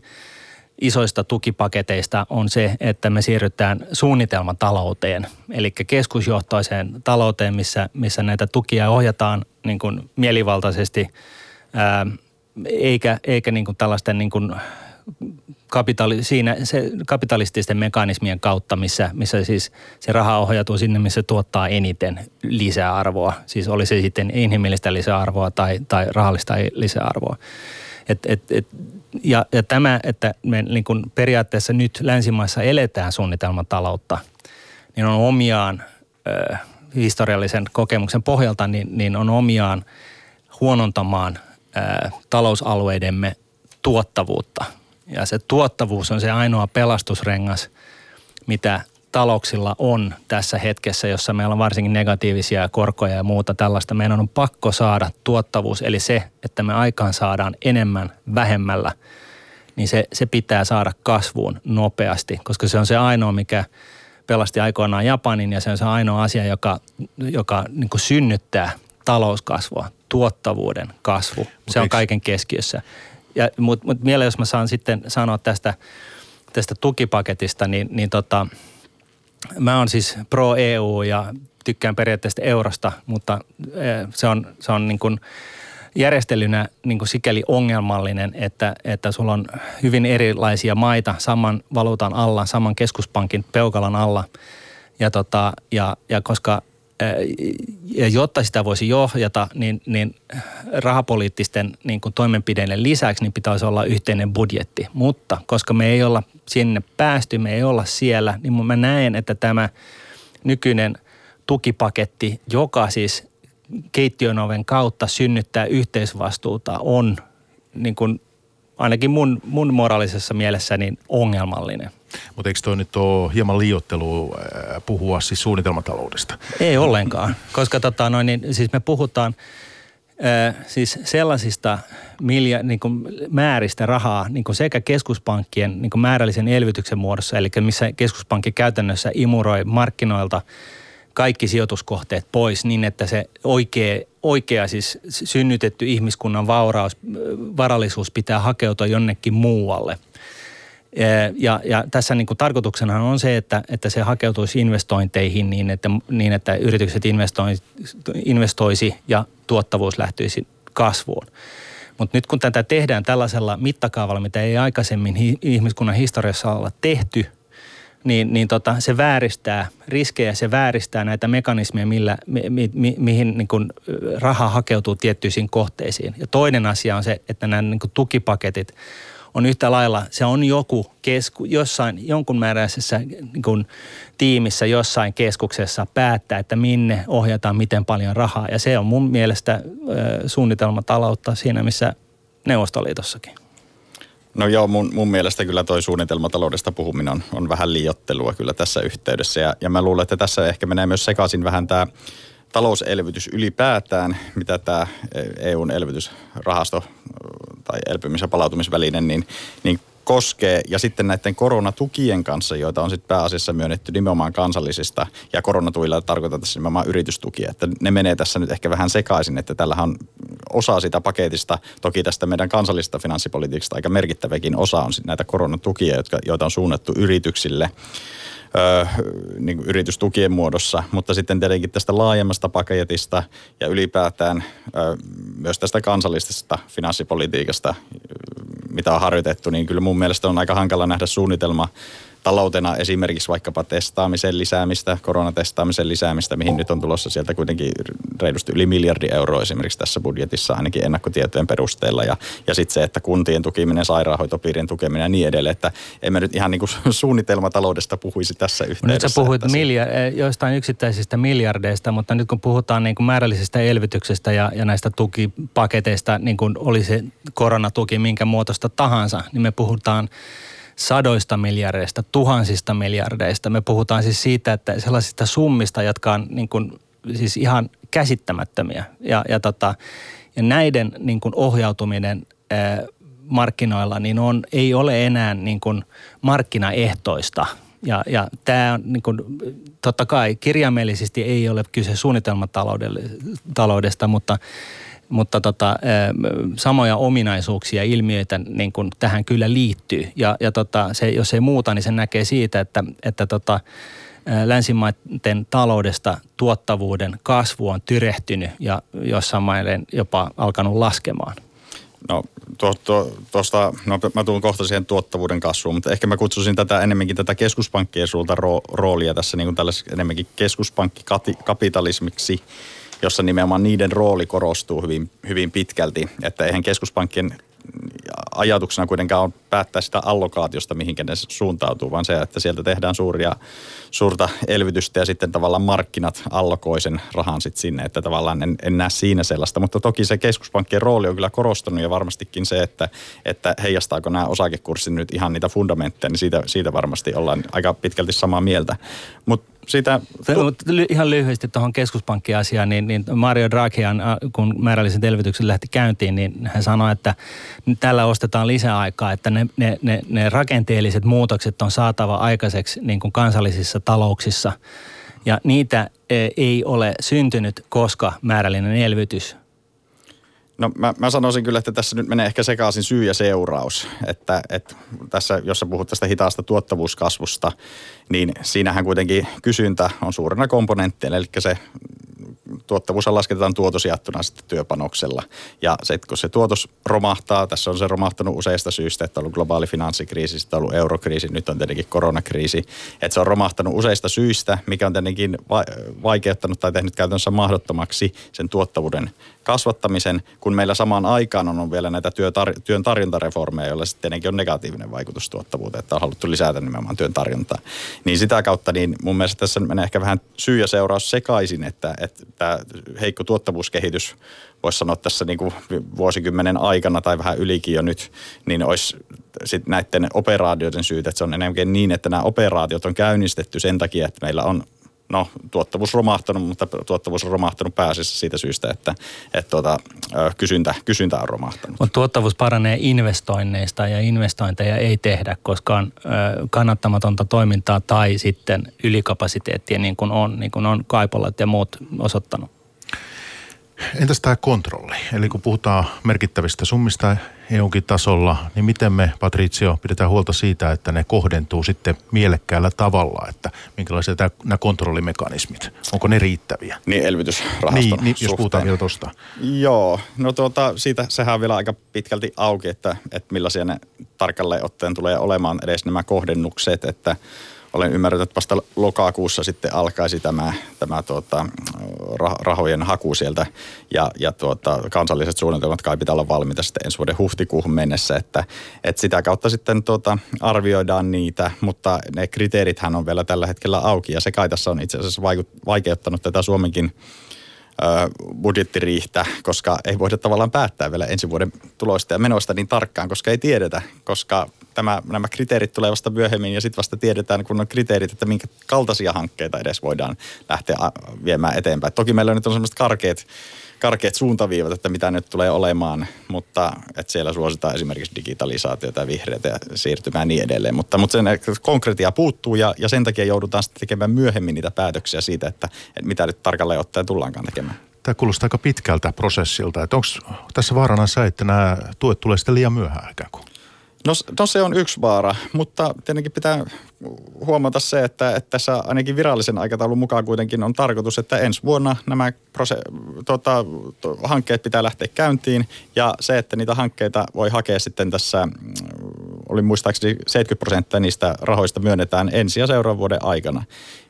isoista tukipaketeista on se, että me siirrytään suunnitelmatalouteen, eli keskusjohtoiseen talouteen, missä, missä näitä tukia ohjataan niin kuin mielivaltaisesti, ää, eikä, eikä niin kuin tällaisten niin kuin kapitali, siinä se kapitalististen mekanismien kautta, missä, missä siis se raha ohjautuu sinne, missä tuottaa eniten lisäarvoa. Siis oli se sitten inhimillistä lisäarvoa tai, tai rahallista lisäarvoa. Et, et, et, ja, ja tämä, että me niin kun periaatteessa nyt länsimaissa eletään suunnitelmataloutta, niin on omiaan ö, historiallisen kokemuksen pohjalta, niin, niin on omiaan huonontamaan ö, talousalueidemme tuottavuutta – ja se tuottavuus on se ainoa pelastusrengas, mitä talouksilla on tässä hetkessä, jossa meillä on varsinkin negatiivisia korkoja ja muuta tällaista. Meidän on pakko saada tuottavuus, eli se, että me aikaan saadaan enemmän vähemmällä, niin se, se pitää saada kasvuun nopeasti, koska se on se ainoa, mikä pelasti aikoinaan Japanin ja se on se ainoa asia, joka, joka niin synnyttää talouskasvua, tuottavuuden kasvu. Se on kaiken keskiössä. Mutta mut vielä jos mä saan sitten sanoa tästä, tästä tukipaketista, niin, niin tota, mä oon siis pro EU ja tykkään periaatteessa eurosta, mutta e, se on, se on niin kuin järjestelynä niin kuin sikäli ongelmallinen, että, että sulla on hyvin erilaisia maita saman valuutan alla, saman keskuspankin peukalan alla. Ja, tota, ja, ja koska ja jotta sitä voisi johjata, niin, niin rahapoliittisten niin kuin toimenpideiden lisäksi niin pitäisi olla yhteinen budjetti. Mutta koska me ei olla sinne päästy, me ei olla siellä, niin mä näen, että tämä nykyinen tukipaketti, joka siis keittiön oven kautta synnyttää yhteisvastuuta, on niin kuin ainakin mun, mun moraalisessa mielessä niin ongelmallinen. Mutta eikö toi nyt ole hieman liiottelu äh, puhua siis suunnitelmataloudesta? Ei ollenkaan, koska tota noin, niin, siis me puhutaan äh, siis sellaisista milja, niin kuin määristä rahaa niin kuin sekä keskuspankkien niin kuin määrällisen elvytyksen muodossa, eli missä keskuspankki käytännössä imuroi markkinoilta kaikki sijoituskohteet pois niin, että se oikea, oikea siis synnytetty ihmiskunnan vauraus, varallisuus pitää hakeutua jonnekin muualle – ja, ja tässä niin tarkoituksena on se, että, että se hakeutuisi investointeihin niin, että, niin, että yritykset investoisi, investoisi ja tuottavuus lähtyisi kasvuun. Mutta nyt kun tätä tehdään tällaisella mittakaavalla, mitä ei aikaisemmin ihmiskunnan historiassa olla tehty, niin, niin tota, se vääristää riskejä, se vääristää näitä mekanismeja, millä, mi, mi, mihin niin kun raha hakeutuu tiettyisiin kohteisiin. Ja toinen asia on se, että nämä niin tukipaketit – on yhtä lailla, se on joku kesku, jossain, jonkun määräisessä niin kuin, tiimissä jossain keskuksessa päättää, että minne ohjataan miten paljon rahaa. Ja se on mun mielestä äh, suunnitelmataloutta siinä, missä Neuvostoliitossakin. No joo, mun, mun mielestä kyllä toi suunnitelmataloudesta puhuminen on, on vähän liiottelua kyllä tässä yhteydessä. Ja, ja mä luulen, että tässä ehkä menee myös sekaisin vähän tämä talouselvytys ylipäätään, mitä tämä EUn elvytysrahasto tai elpymis- ja palautumisväline, niin, niin koskee. Ja sitten näiden koronatukien kanssa, joita on sitten pääasiassa myönnetty nimenomaan kansallisista ja koronatuilla tarkoitan tässä nimenomaan yritystukia. Että ne menee tässä nyt ehkä vähän sekaisin, että tällähän on osa sitä paketista, toki tästä meidän kansallisesta finanssipolitiikasta aika merkittäväkin osa on näitä koronatukia, jotka, joita on suunnattu yrityksille ö, niin kuin yritystukien muodossa, mutta sitten tietenkin tästä laajemmasta paketista ja ylipäätään ö, myös tästä kansallisesta finanssipolitiikasta, mitä on harjoitettu, niin kyllä mun mielestä on aika hankala nähdä suunnitelma taloutena esimerkiksi vaikkapa testaamisen lisäämistä, koronatestaamisen lisäämistä, mihin nyt on tulossa sieltä kuitenkin reilusti yli miljardi euroa esimerkiksi tässä budjetissa ainakin ennakkotietojen perusteella. Ja, ja sitten se, että kuntien tukeminen, sairaanhoitopiirien tukeminen ja niin edelleen, että emme nyt ihan niin kuin suunnitelmataloudesta puhuisi tässä yhteydessä. Nyt sä puhuit miljard, eh, joistain yksittäisistä miljardeista, mutta nyt kun puhutaan niin kuin määrällisestä elvytyksestä ja, ja näistä tukipaketeista, niin kuin oli se koronatuki minkä muotoista tahansa, niin me puhutaan sadoista miljardeista, tuhansista miljardeista. Me puhutaan siis siitä, että sellaisista summista, jotka on niin kuin, siis ihan käsittämättömiä. Ja, ja, tota, ja näiden niin kuin ohjautuminen ää, markkinoilla niin on, ei ole enää niin kuin markkinaehtoista. Ja, ja tämä on niin kuin, totta kai kirjaimellisesti ei ole kyse suunnitelmataloudesta, mutta mutta tota, samoja ominaisuuksia, ilmiöitä niin kuin tähän kyllä liittyy. Ja, ja tota, se, jos ei muuta, niin se näkee siitä, että, että tota, länsimaiden taloudesta tuottavuuden kasvu on tyrehtynyt ja jossain maille jopa alkanut laskemaan. No tuosta, no mä tuun kohta siihen tuottavuuden kasvuun, mutta ehkä mä kutsusin tätä enemmänkin tätä keskuspankkien sulta roolia tässä niin kuin enemmänkin keskuspankkikapitalismiksi jossa nimenomaan niiden rooli korostuu hyvin, hyvin pitkälti. Että eihän keskuspankkien ajatuksena kuitenkaan on päättää sitä allokaatiosta, mihinkä ne suuntautuu, vaan se, että sieltä tehdään suuria, suurta elvytystä ja sitten tavallaan markkinat allokoi sen rahan sitten sinne, että tavallaan en, en näe siinä sellaista. Mutta toki se keskuspankkien rooli on kyllä korostunut ja varmastikin se, että, että heijastaako nämä osakekurssit nyt ihan niitä fundamentteja, niin siitä, siitä varmasti ollaan aika pitkälti samaa mieltä. Mutta siitä... Ihan lyhyesti tuohon keskuspankkiasiaan, niin, niin Mario Draghian, äh, kun määrällisen elvytyksen lähti käyntiin, niin hän sanoi, että tällä ostetaan lisäaikaa, että ne, ne, ne, ne rakenteelliset muutokset on saatava aikaiseksi niin kuin kansallisissa talouksissa. Ja niitä e, ei ole syntynyt, koska määrällinen elvytys No mä, mä sanoisin kyllä, että tässä nyt menee ehkä sekaisin syy ja seuraus. Että, että tässä, jos sä puhut tästä hitaasta tuottavuuskasvusta, niin siinähän kuitenkin kysyntä on suurena komponenttina, eli se tuottavuus lasketaan tuotos jaettuna sitten työpanoksella. Ja se, kun se tuotos romahtaa, tässä on se romahtanut useista syistä, että on ollut globaali finanssikriisi, sitten on ollut eurokriisi, nyt on tietenkin koronakriisi. Että se on romahtanut useista syistä, mikä on tietenkin vaikeuttanut tai tehnyt käytännössä mahdottomaksi sen tuottavuuden kasvattamisen, kun meillä samaan aikaan on vielä näitä työtar- työn tarjontareformeja, joilla sitten tietenkin on negatiivinen vaikutus tuottavuuteen, että on haluttu lisätä nimenomaan työn tarjontaa. Niin sitä kautta niin mun mielestä tässä menee ehkä vähän syy ja seuraus sekaisin, että, että tämä heikko tuottavuuskehitys, voisi sanoa tässä niin kuin vuosikymmenen aikana tai vähän ylikin jo nyt, niin olisi sit näiden operaatioiden syytä, että se on enemmänkin niin, että nämä operaatiot on käynnistetty sen takia, että meillä on no, tuottavuus romahtanut, mutta tuottavuus on romahtanut pääasiassa siitä syystä, että, että tuota, kysyntä, kysyntä on romahtanut. Mutta tuottavuus paranee investoinneista ja investointeja ei tehdä, koska on kannattamatonta toimintaa tai sitten ylikapasiteettia niin kuin on, niin kuin on Kaipolat ja muut osoittanut. Entäs tämä kontrolli? Eli kun puhutaan merkittävistä summista EUnkin tasolla, niin miten me, Patricio, pidetään huolta siitä, että ne kohdentuu sitten mielekkäällä tavalla, että minkälaisia tämä, nämä kontrollimekanismit, onko ne riittäviä? Niin elvytysrahaston Niin, niin jos puhutaan vielä tuosta. Joo, no tuota, siitä sehän on vielä aika pitkälti auki, että, että millaisia ne tarkalleen ottaen tulee olemaan edes nämä kohdennukset, että olen ymmärtänyt, että vasta lokakuussa sitten alkaisi tämä, tämä tuota, rahojen haku sieltä. Ja, ja tuota, kansalliset suunnitelmat kai pitää olla valmiita sitten ensi vuoden huhtikuuhun mennessä, että, että sitä kautta sitten tuota, arvioidaan niitä, mutta ne kriteerithän on vielä tällä hetkellä auki ja se kai tässä on itse asiassa vaikeuttanut tätä Suomenkin budjettiriihtä, koska ei voida tavallaan päättää vielä ensi vuoden tuloista ja menoista niin tarkkaan, koska ei tiedetä, koska tämä, nämä kriteerit tulee vasta myöhemmin ja sitten vasta tiedetään, kun on kriteerit, että minkä kaltaisia hankkeita edes voidaan lähteä viemään eteenpäin. Toki meillä nyt on semmoiset karkeat karkeat suuntaviivat, että mitä nyt tulee olemaan, mutta että siellä suositaan esimerkiksi digitalisaatiota ja vihreitä ja siirtymää niin edelleen. Mutta, mutta sen konkretia puuttuu ja, ja sen takia joudutaan sitten tekemään myöhemmin niitä päätöksiä siitä, että, että mitä nyt tarkalleen ottaen tullaankaan tekemään. Tämä kuulostaa aika pitkältä prosessilta. Onko tässä vaarana se, että nämä tuet tulee sitten liian myöhään ikään kuin? No, no se on yksi vaara, mutta tietenkin pitää huomata se, että, että tässä ainakin virallisen aikataulun mukaan kuitenkin on tarkoitus, että ensi vuonna nämä prose- tota, to, hankkeet pitää lähteä käyntiin. Ja se, että niitä hankkeita voi hakea sitten tässä, mm, oli muistaakseni 70 prosenttia niistä rahoista myönnetään ensi ja seuraavan vuoden aikana.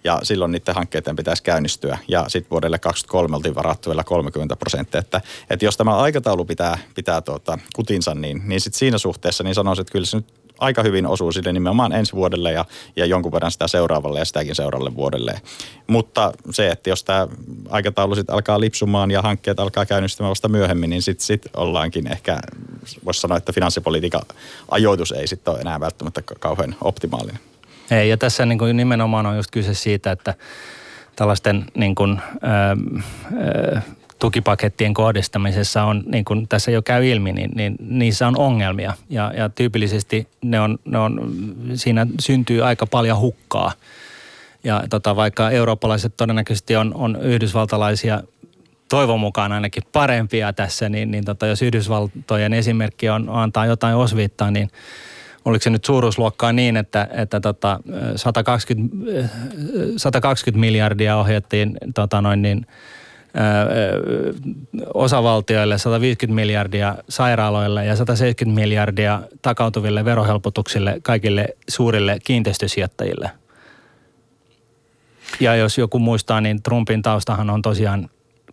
Ja silloin niiden hankkeiden pitäisi käynnistyä. Ja sitten vuodelle 2023 oltiin varattu vielä 30 prosenttia, että, että jos tämä aikataulu pitää, pitää tuota, kutinsa, niin, niin sitten siinä suhteessa niin sanoisin, että kyllä se nyt aika hyvin osuu sille nimenomaan ensi vuodelle ja, ja jonkun verran sitä seuraavalle ja sitäkin seuraavalle vuodelle. Mutta se, että jos tämä aikataulu sitten alkaa lipsumaan ja hankkeet alkaa käynnistymään vasta myöhemmin, niin sitten sit ollaankin ehkä, voisi sanoa, että finanssipolitiikan ajoitus ei sitten ole enää välttämättä kauhean optimaalinen. Ei, ja tässä niin kuin nimenomaan on just kyse siitä, että tällaisten niin kuin, ö, ö, tukipakettien kohdistamisessa on, niin kuin tässä jo käy ilmi, niin, niin niissä on ongelmia. Ja, ja tyypillisesti ne on, ne on, siinä syntyy aika paljon hukkaa. Ja tota, vaikka eurooppalaiset todennäköisesti on, on yhdysvaltalaisia toivon mukaan ainakin parempia tässä, niin, niin tota, jos Yhdysvaltojen esimerkki on, antaa jotain osviittaa, niin oliko se nyt suuruusluokkaa niin, että, että tota 120, 120 miljardia ohjattiin tota noin niin, osavaltioille, 150 miljardia sairaaloille ja 170 miljardia takautuville verohelpotuksille kaikille suurille kiinteistösijoittajille. Ja jos joku muistaa, niin Trumpin taustahan on tosiaan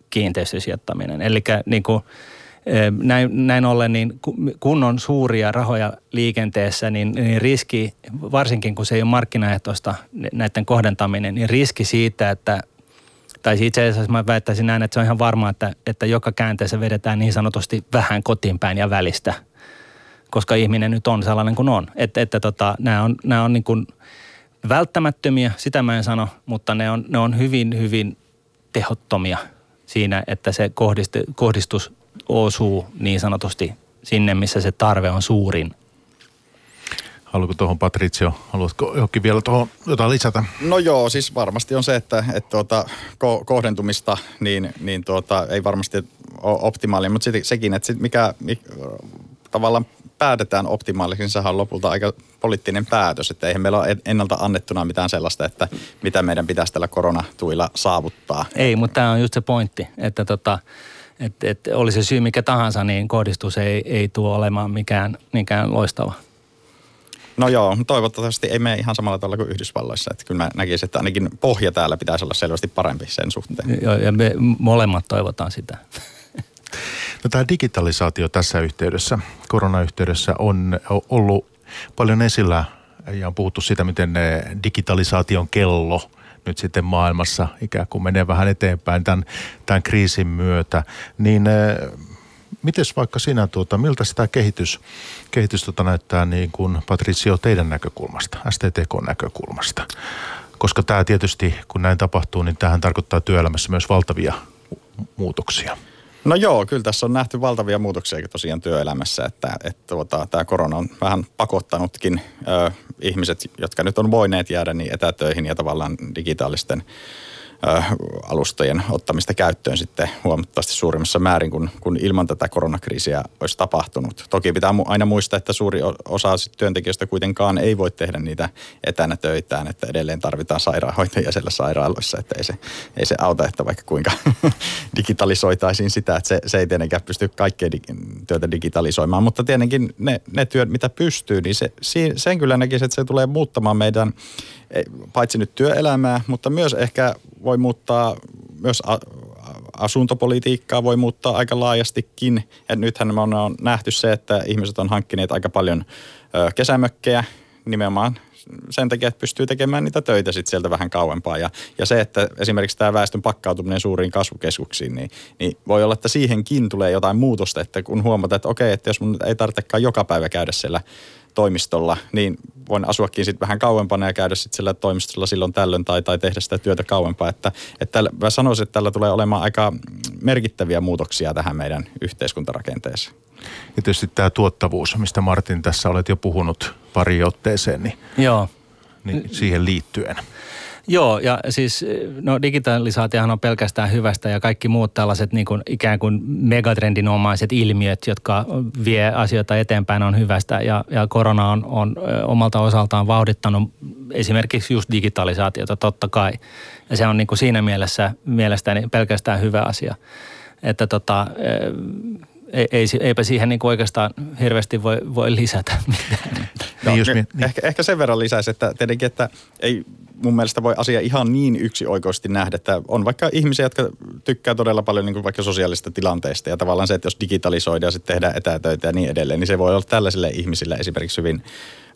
kiinteistösijoittaminen. Eli niin kuin, näin, näin ollen, niin kun on suuria rahoja liikenteessä, niin, niin riski, varsinkin kun se ei ole markkinaehtoista näiden kohdentaminen, niin riski siitä, että tai itse asiassa mä väittäisin näin, että se on ihan varma, että, että joka käänteessä vedetään niin sanotusti vähän kotiinpäin ja välistä, koska ihminen nyt on sellainen kuin on. Että, että tota, nämä on, nämä on niin kuin välttämättömiä, sitä mä en sano, mutta ne on, ne on hyvin, hyvin tehottomia siinä, että se kohdistus osuu niin sanotusti sinne, missä se tarve on suurin Haluatko tuohon Patricio, haluatko johonkin vielä tuohon jotain lisätä? No joo, siis varmasti on se, että, että tuota, ko- kohdentumista niin, niin tuota, ei varmasti ole optimaalinen, mutta sit, sekin, että sit mikä, mikä tavallaan päätetään optimaalisesti, niin sehän on lopulta aika poliittinen päätös, että eihän meillä ole ennalta annettuna mitään sellaista, että mitä meidän pitäisi tällä koronatuilla saavuttaa. Ei, mutta tämä on just se pointti, että tota, et, et oli se syy mikä tahansa, niin kohdistus ei, ei tule olemaan mikään, mikään loistava. No joo, toivottavasti ei mene ihan samalla tavalla kuin Yhdysvalloissa. Että kyllä mä näkisin, että ainakin pohja täällä pitäisi olla selvästi parempi sen suhteen. Joo, ja me molemmat toivotaan sitä. No tämä digitalisaatio tässä yhteydessä, koronayhteydessä on ollut paljon esillä ja on puhuttu siitä, miten digitalisaation kello nyt sitten maailmassa ikään kuin menee vähän eteenpäin tämän, tämän kriisin myötä. Niin Miten vaikka sinä, tuota, miltä sitä kehitys, kehitys tuota näyttää niin kuin Patricio teidän näkökulmasta, STTK-näkökulmasta? Koska tämä tietysti, kun näin tapahtuu, niin tähän tarkoittaa työelämässä myös valtavia muutoksia. No joo, kyllä tässä on nähty valtavia muutoksia tosiaan työelämässä, että, että tuota, tämä korona on vähän pakottanutkin ö, ihmiset, jotka nyt on voineet jäädä niin etätöihin ja tavallaan digitaalisten alustojen ottamista käyttöön sitten huomattavasti suurimmassa määrin kuin, kuin ilman tätä koronakriisiä olisi tapahtunut. Toki pitää aina muistaa, että suuri osa työntekijöistä kuitenkaan ei voi tehdä niitä etänä töitään, että edelleen tarvitaan sairaanhoitajia siellä sairaaloissa, että ei se, ei se auta, että vaikka kuinka digitalisoitaisiin sitä, että se, se ei tietenkään pysty kaikkea työtä digitalisoimaan, mutta tietenkin ne, ne työt, mitä pystyy, niin se, sen kyllä näkisi, että se tulee muuttamaan meidän paitsi nyt työelämää, mutta myös ehkä voi muuttaa myös asuntopolitiikkaa voi muuttaa aika laajastikin. Et nythän me on nähty se, että ihmiset on hankkineet aika paljon kesämökkejä nimenomaan sen takia, että pystyy tekemään niitä töitä sitten sieltä vähän kauempaa. Ja, ja se, että esimerkiksi tämä väestön pakkautuminen suuriin kasvukeskuksiin, niin, niin voi olla, että siihenkin tulee jotain muutosta, että kun huomataan, että okei, että jos mun ei tarvitsekaan joka päivä käydä siellä toimistolla, niin voin asuakin sitten vähän kauempana ja käydä sitten sillä toimistolla silloin tällöin tai, tai tehdä sitä työtä kauempaa. Että, että mä sanoisin, että tällä tulee olemaan aika merkittäviä muutoksia tähän meidän yhteiskuntarakenteeseen. Ja tietysti tämä tuottavuus, mistä Martin tässä olet jo puhunut pari otteeseen, niin, Joo. niin siihen liittyen. Joo, ja siis no digitalisaatiohan on pelkästään hyvästä ja kaikki muut tällaiset niin kuin ikään kuin megatrendinomaiset ilmiöt, jotka vie asioita eteenpäin on hyvästä ja, ja korona on, on omalta osaltaan vauhdittanut esimerkiksi just digitalisaatiota totta kai. Ja se on niin kuin siinä mielessä mielestäni pelkästään hyvä asia. Että tota, ei, ei, eipä siihen niin oikeastaan hirveästi voi, voi lisätä mitään. No, niin, jos niin. Ehkä, ehkä sen verran lisäisi, että tietenkin, että ei mun mielestä voi asia ihan niin yksioikoisesti nähdä, että on vaikka ihmisiä, jotka tykkää todella paljon niin kuin vaikka sosiaalisista tilanteista ja tavallaan se, että jos digitalisoidaan ja sitten tehdään etätöitä ja niin edelleen, niin se voi olla tällaisille ihmisille esimerkiksi hyvin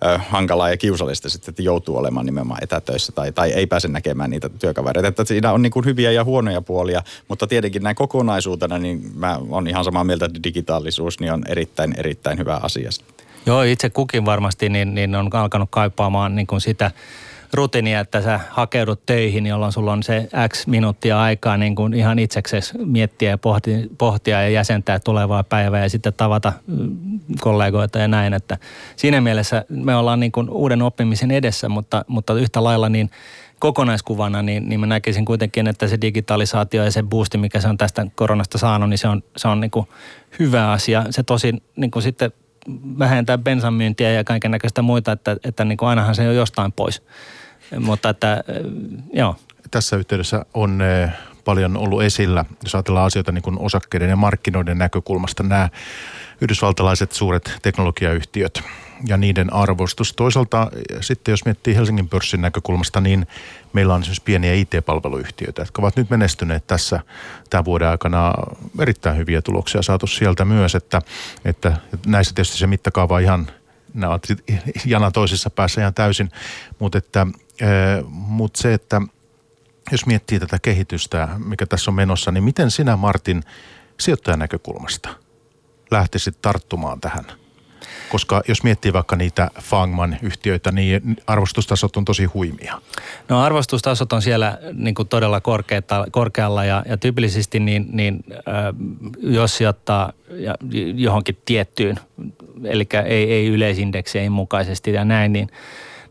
ö, hankalaa ja kiusallista sitten, että joutuu olemaan nimenomaan etätöissä tai, tai ei pääse näkemään niitä työkavereita. Että siinä on niin kuin hyviä ja huonoja puolia, mutta tietenkin näin kokonaisuutena, niin mä on ihan samaa mieltä, että digitaalisuus niin on erittäin, erittäin hyvä asia. Joo, itse kukin varmasti niin, niin on alkanut kaipaamaan niin kuin sitä rutiinia, että sä hakeudut töihin, jolloin sulla on se X minuuttia aikaa niin kuin ihan itseksesi miettiä ja pohtia, pohtia ja jäsentää tulevaa päivää ja sitten tavata mm, kollegoita ja näin. Että siinä mielessä me ollaan niin kuin uuden oppimisen edessä, mutta, mutta yhtä lailla niin kokonaiskuvana, niin, niin mä näkisin kuitenkin, että se digitalisaatio ja se boosti, mikä se on tästä koronasta saanut, niin se on, se on niin kuin hyvä asia. Se tosin niin kuin sitten vähentää bensamyyntiä ja kaiken näköistä muita, että, että niin kuin ainahan se on jostain pois. Mutta että, joo. Tässä yhteydessä on paljon ollut esillä, jos ajatellaan asioita niin kuin osakkeiden ja markkinoiden näkökulmasta, nämä yhdysvaltalaiset suuret teknologiayhtiöt ja niiden arvostus. Toisaalta sitten jos miettii Helsingin pörssin näkökulmasta, niin meillä on esimerkiksi pieniä IT-palveluyhtiöitä, jotka ovat nyt menestyneet tässä tämän vuoden aikana erittäin hyviä tuloksia saatu sieltä myös, että, että näissä tietysti se mittakaava ihan nämä ovat jana toisessa päässä ihan täysin, mutta että mutta se, että jos miettii tätä kehitystä, mikä tässä on menossa, niin miten sinä Martin sijoittajan näkökulmasta lähtisit tarttumaan tähän? Koska jos miettii vaikka niitä Fangman-yhtiöitä, niin arvostustasot on tosi huimia. No arvostustasot on siellä niin kuin todella korkealla ja, ja tyypillisesti niin, niin äh, jos sijoittaa johonkin tiettyyn, eli ei, ei yleisindeksien mukaisesti ja näin, niin –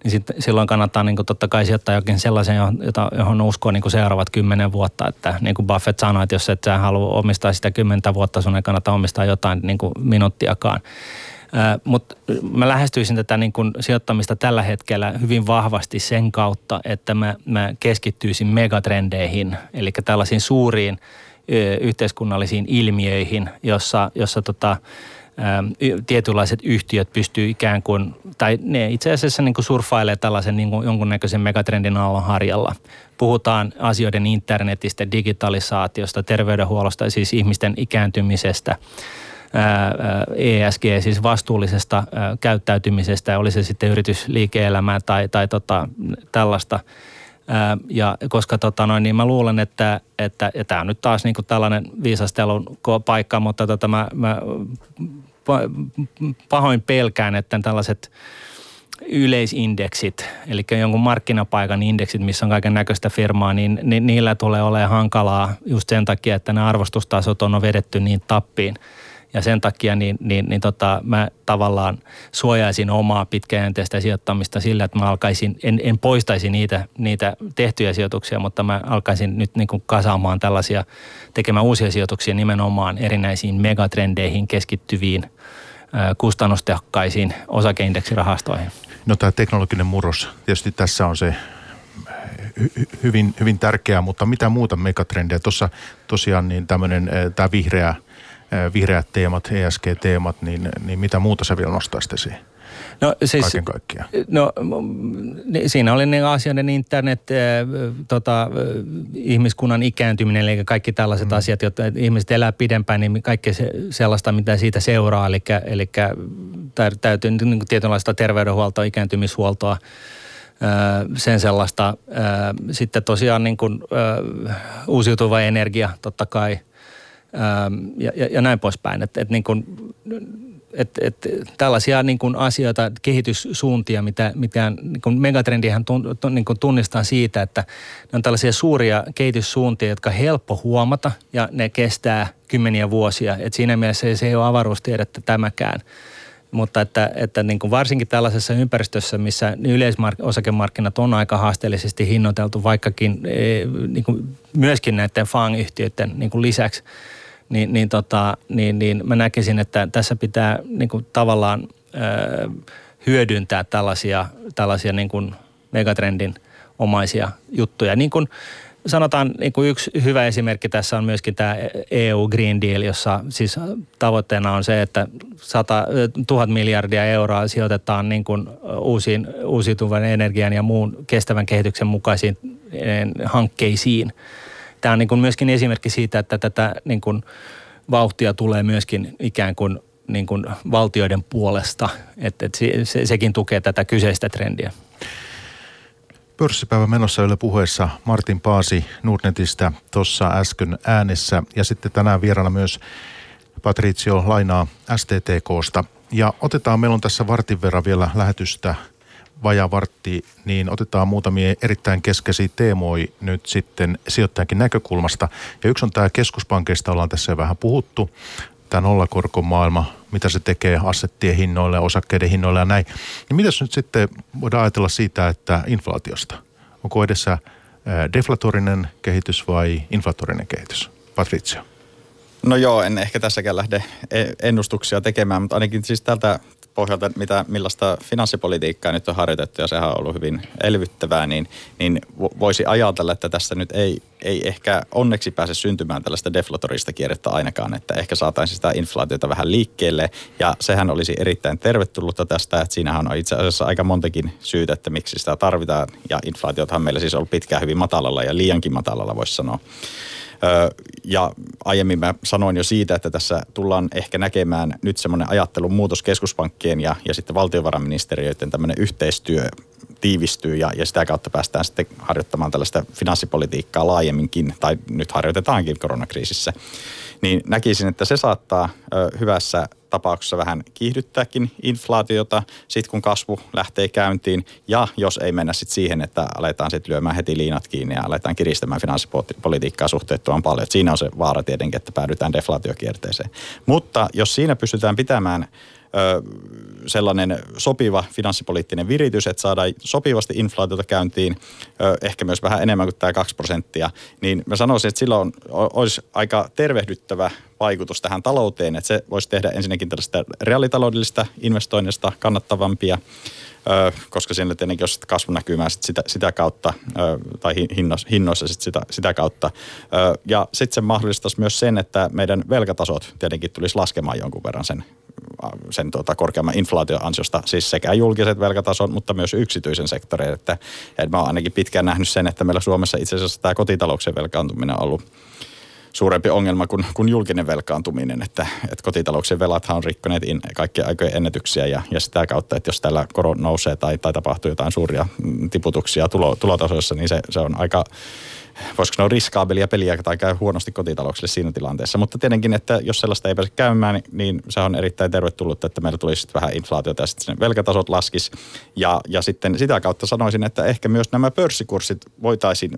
niin sit, silloin kannattaa niin kuin totta kai sijoittaa jokin sellaisen, jota, johon uskoo niin kuin seuraavat kymmenen vuotta. Että niin kuin Buffett sanoi, että jos et sä halua omistaa sitä kymmentä vuotta, sun ei kannata omistaa jotain niin kuin minuuttiakaan. Mutta mä lähestyisin tätä niin kun sijoittamista tällä hetkellä hyvin vahvasti sen kautta, että mä, mä keskittyisin megatrendeihin, eli tällaisiin suuriin ö, yhteiskunnallisiin ilmiöihin, jossa, jossa tota, tietynlaiset yhtiöt pystyy ikään kuin, tai ne itse asiassa niin kuin surffailee tällaisen niin kuin jonkunnäköisen megatrendin aallon harjalla. Puhutaan asioiden internetistä, digitalisaatiosta, terveydenhuollosta, siis ihmisten ikääntymisestä, ESG, siis vastuullisesta käyttäytymisestä, oli se sitten yritysliike-elämää tai, tai tota, tällaista. Ja koska tota noin, niin mä luulen, että, että ja tämä on nyt taas niin kuin tällainen viisastelun paikka, mutta tota mä, mä pahoin pelkään, että tällaiset yleisindeksit, eli jonkun markkinapaikan indeksit, missä on kaiken näköistä firmaa, niin, niillä tulee olemaan hankalaa just sen takia, että ne arvostustasot on vedetty niin tappiin. Ja sen takia niin, niin, niin tota, mä tavallaan suojaisin omaa pitkäjänteistä sijoittamista sillä, että mä alkaisin, en, en poistaisi niitä, niitä tehtyjä sijoituksia, mutta mä alkaisin nyt niin kuin kasaamaan tällaisia, tekemään uusia sijoituksia nimenomaan erinäisiin megatrendeihin keskittyviin kustannustehokkaisiin osakeindeksirahastoihin. No tämä teknologinen murros, tietysti tässä on se hyvin, hyvin tärkeää, mutta mitä muuta megatrendejä? Tuossa tosiaan niin tämmöinen, tämä vihreä – vihreät teemat, ESG-teemat, niin, niin mitä muuta sä vielä nostaisit esiin? No siis, Kaiken kaikkiaan. No siinä oli ne asioiden internet, tota, ihmiskunnan ikääntyminen, eli kaikki tällaiset mm. asiat, jotta ihmiset elää pidempään, niin kaikki se, sellaista, mitä siitä seuraa, eli, eli täytyy niin tietynlaista terveydenhuoltoa, ikääntymishuoltoa, sen sellaista. Sitten tosiaan niin kuin, uusiutuva energia totta kai – ja, ja, ja näin poispäin. Että et niin kun, et, et, tällaisia niin kuin asioita, kehityssuuntia, mitä, mitä niin kuin megatrendihän tun, niin kuin tunnistaa siitä, että ne on tällaisia suuria kehityssuuntia, jotka on helppo huomata ja ne kestää kymmeniä vuosia. Et siinä mielessä se ei ole avaruustiedettä tämäkään. Mutta että, että niin kuin varsinkin tällaisessa ympäristössä, missä yleisosakemarkkinat on aika haasteellisesti hinnoiteltu, vaikkakin e, niin kuin myöskin näiden FANG-yhtiöiden niin kuin lisäksi, niin, niin, tota, niin, niin mä näkisin, että tässä pitää niin kuin tavallaan ö, hyödyntää tällaisia, tällaisia niin kuin megatrendin omaisia juttuja. Niin kuin sanotaan niin kuin yksi hyvä esimerkki tässä on myöskin tämä EU Green Deal, jossa siis tavoitteena on se, että 100, 1000 miljardia euroa sijoitetaan niin kuin uusiin, uusiutuvan energian ja muun kestävän kehityksen mukaisiin eh, hankkeisiin. Tämä on niin kuin myöskin esimerkki siitä, että tätä niin kuin vauhtia tulee myöskin ikään kuin, niin kuin valtioiden puolesta, että, että se, sekin tukee tätä kyseistä trendiä. Pörssipäivä menossa Yle puheessa Martin Paasi Nordnetistä tuossa äsken äänessä ja sitten tänään vieraana myös Patricio Lainaa STTKsta. Ja otetaan, meillä on tässä vartin verran vielä lähetystä vajaa vartti, niin otetaan muutamia erittäin keskeisiä teemoja nyt sitten sijoittajankin näkökulmasta. Ja yksi on tämä keskuspankeista, ollaan tässä vähän puhuttu, tämä nollakorkomaailma, mitä se tekee assettien hinnoille, osakkeiden hinnoille ja näin. Niin mitäs nyt sitten voidaan ajatella siitä, että inflaatiosta? Onko edessä deflatorinen kehitys vai inflatorinen kehitys? Patricio. No joo, en ehkä tässäkään lähde e- ennustuksia tekemään, mutta ainakin siis tältä pohjalta, mitä, millaista finanssipolitiikkaa nyt on harjoitettu ja sehän on ollut hyvin elvyttävää, niin, niin voisi ajatella, että tässä nyt ei, ei ehkä onneksi pääse syntymään tällaista deflatorista kierrettä ainakaan, että ehkä saataisiin sitä inflaatiota vähän liikkeelle ja sehän olisi erittäin tervetullutta tästä, että siinähän on itse asiassa aika montakin syytä, että miksi sitä tarvitaan ja inflaatiothan meillä siis on ollut pitkään hyvin matalalla ja liiankin matalalla voisi sanoa. Ja aiemmin mä sanoin jo siitä, että tässä tullaan ehkä näkemään nyt semmoinen ajattelun muutos keskuspankkien ja, ja sitten valtiovarainministeriöiden tämmöinen yhteistyö tiivistyy ja, ja sitä kautta päästään sitten harjoittamaan tällaista finanssipolitiikkaa laajemminkin, tai nyt harjoitetaankin koronakriisissä niin näkisin, että se saattaa hyvässä tapauksessa vähän kiihdyttääkin inflaatiota, sitten kun kasvu lähtee käyntiin, ja jos ei mennä sitten siihen, että aletaan sitten lyömään heti liinat kiinni ja aletaan kiristämään finanssipolitiikkaa suhteettoman paljon. Et siinä on se vaara tietenkin, että päädytään deflaatiokierteeseen. Mutta jos siinä pystytään pitämään sellainen sopiva finanssipoliittinen viritys, että saadaan sopivasti inflaatiota käyntiin, ehkä myös vähän enemmän kuin tämä 2 prosenttia, niin mä sanoisin, että silloin olisi aika tervehdyttävä vaikutus tähän talouteen, että se voisi tehdä ensinnäkin tällaista reaalitaloudellista investoinnista kannattavampia, koska siinä tietenkin jos kasvunäkymää sit sitä, sitä kautta tai hinnoissa, sit sitä, sitä kautta. Ja sitten se mahdollistaisi myös sen, että meidän velkatasot tietenkin tulisi laskemaan jonkun verran sen sen tuota, korkeamman inflaation ansiosta, siis sekä julkiset velkatason, mutta myös yksityisen sektorin. Että, että mä oon ainakin pitkään nähnyt sen, että meillä Suomessa itse asiassa tämä kotitalouksien velkaantuminen on ollut suurempi ongelma kuin, kuin julkinen velkaantuminen, että, että kotitalouksien velathan on rikkoneet in, kaikkia aikojen ennätyksiä ja, ja sitä kautta, että jos tällä koron nousee tai, tai tapahtuu jotain suuria tiputuksia tulo, tulotasoissa, niin se, se on aika voisiko sanoa riskaabelia peliä tai käy huonosti kotitalouksille siinä tilanteessa. Mutta tietenkin, että jos sellaista ei pääse käymään, niin, niin se on erittäin tervetullut, että meillä tulisi vähän inflaatiota ja sitten velkatasot laskis. Ja, ja sitten sitä kautta sanoisin, että ehkä myös nämä pörssikurssit voitaisiin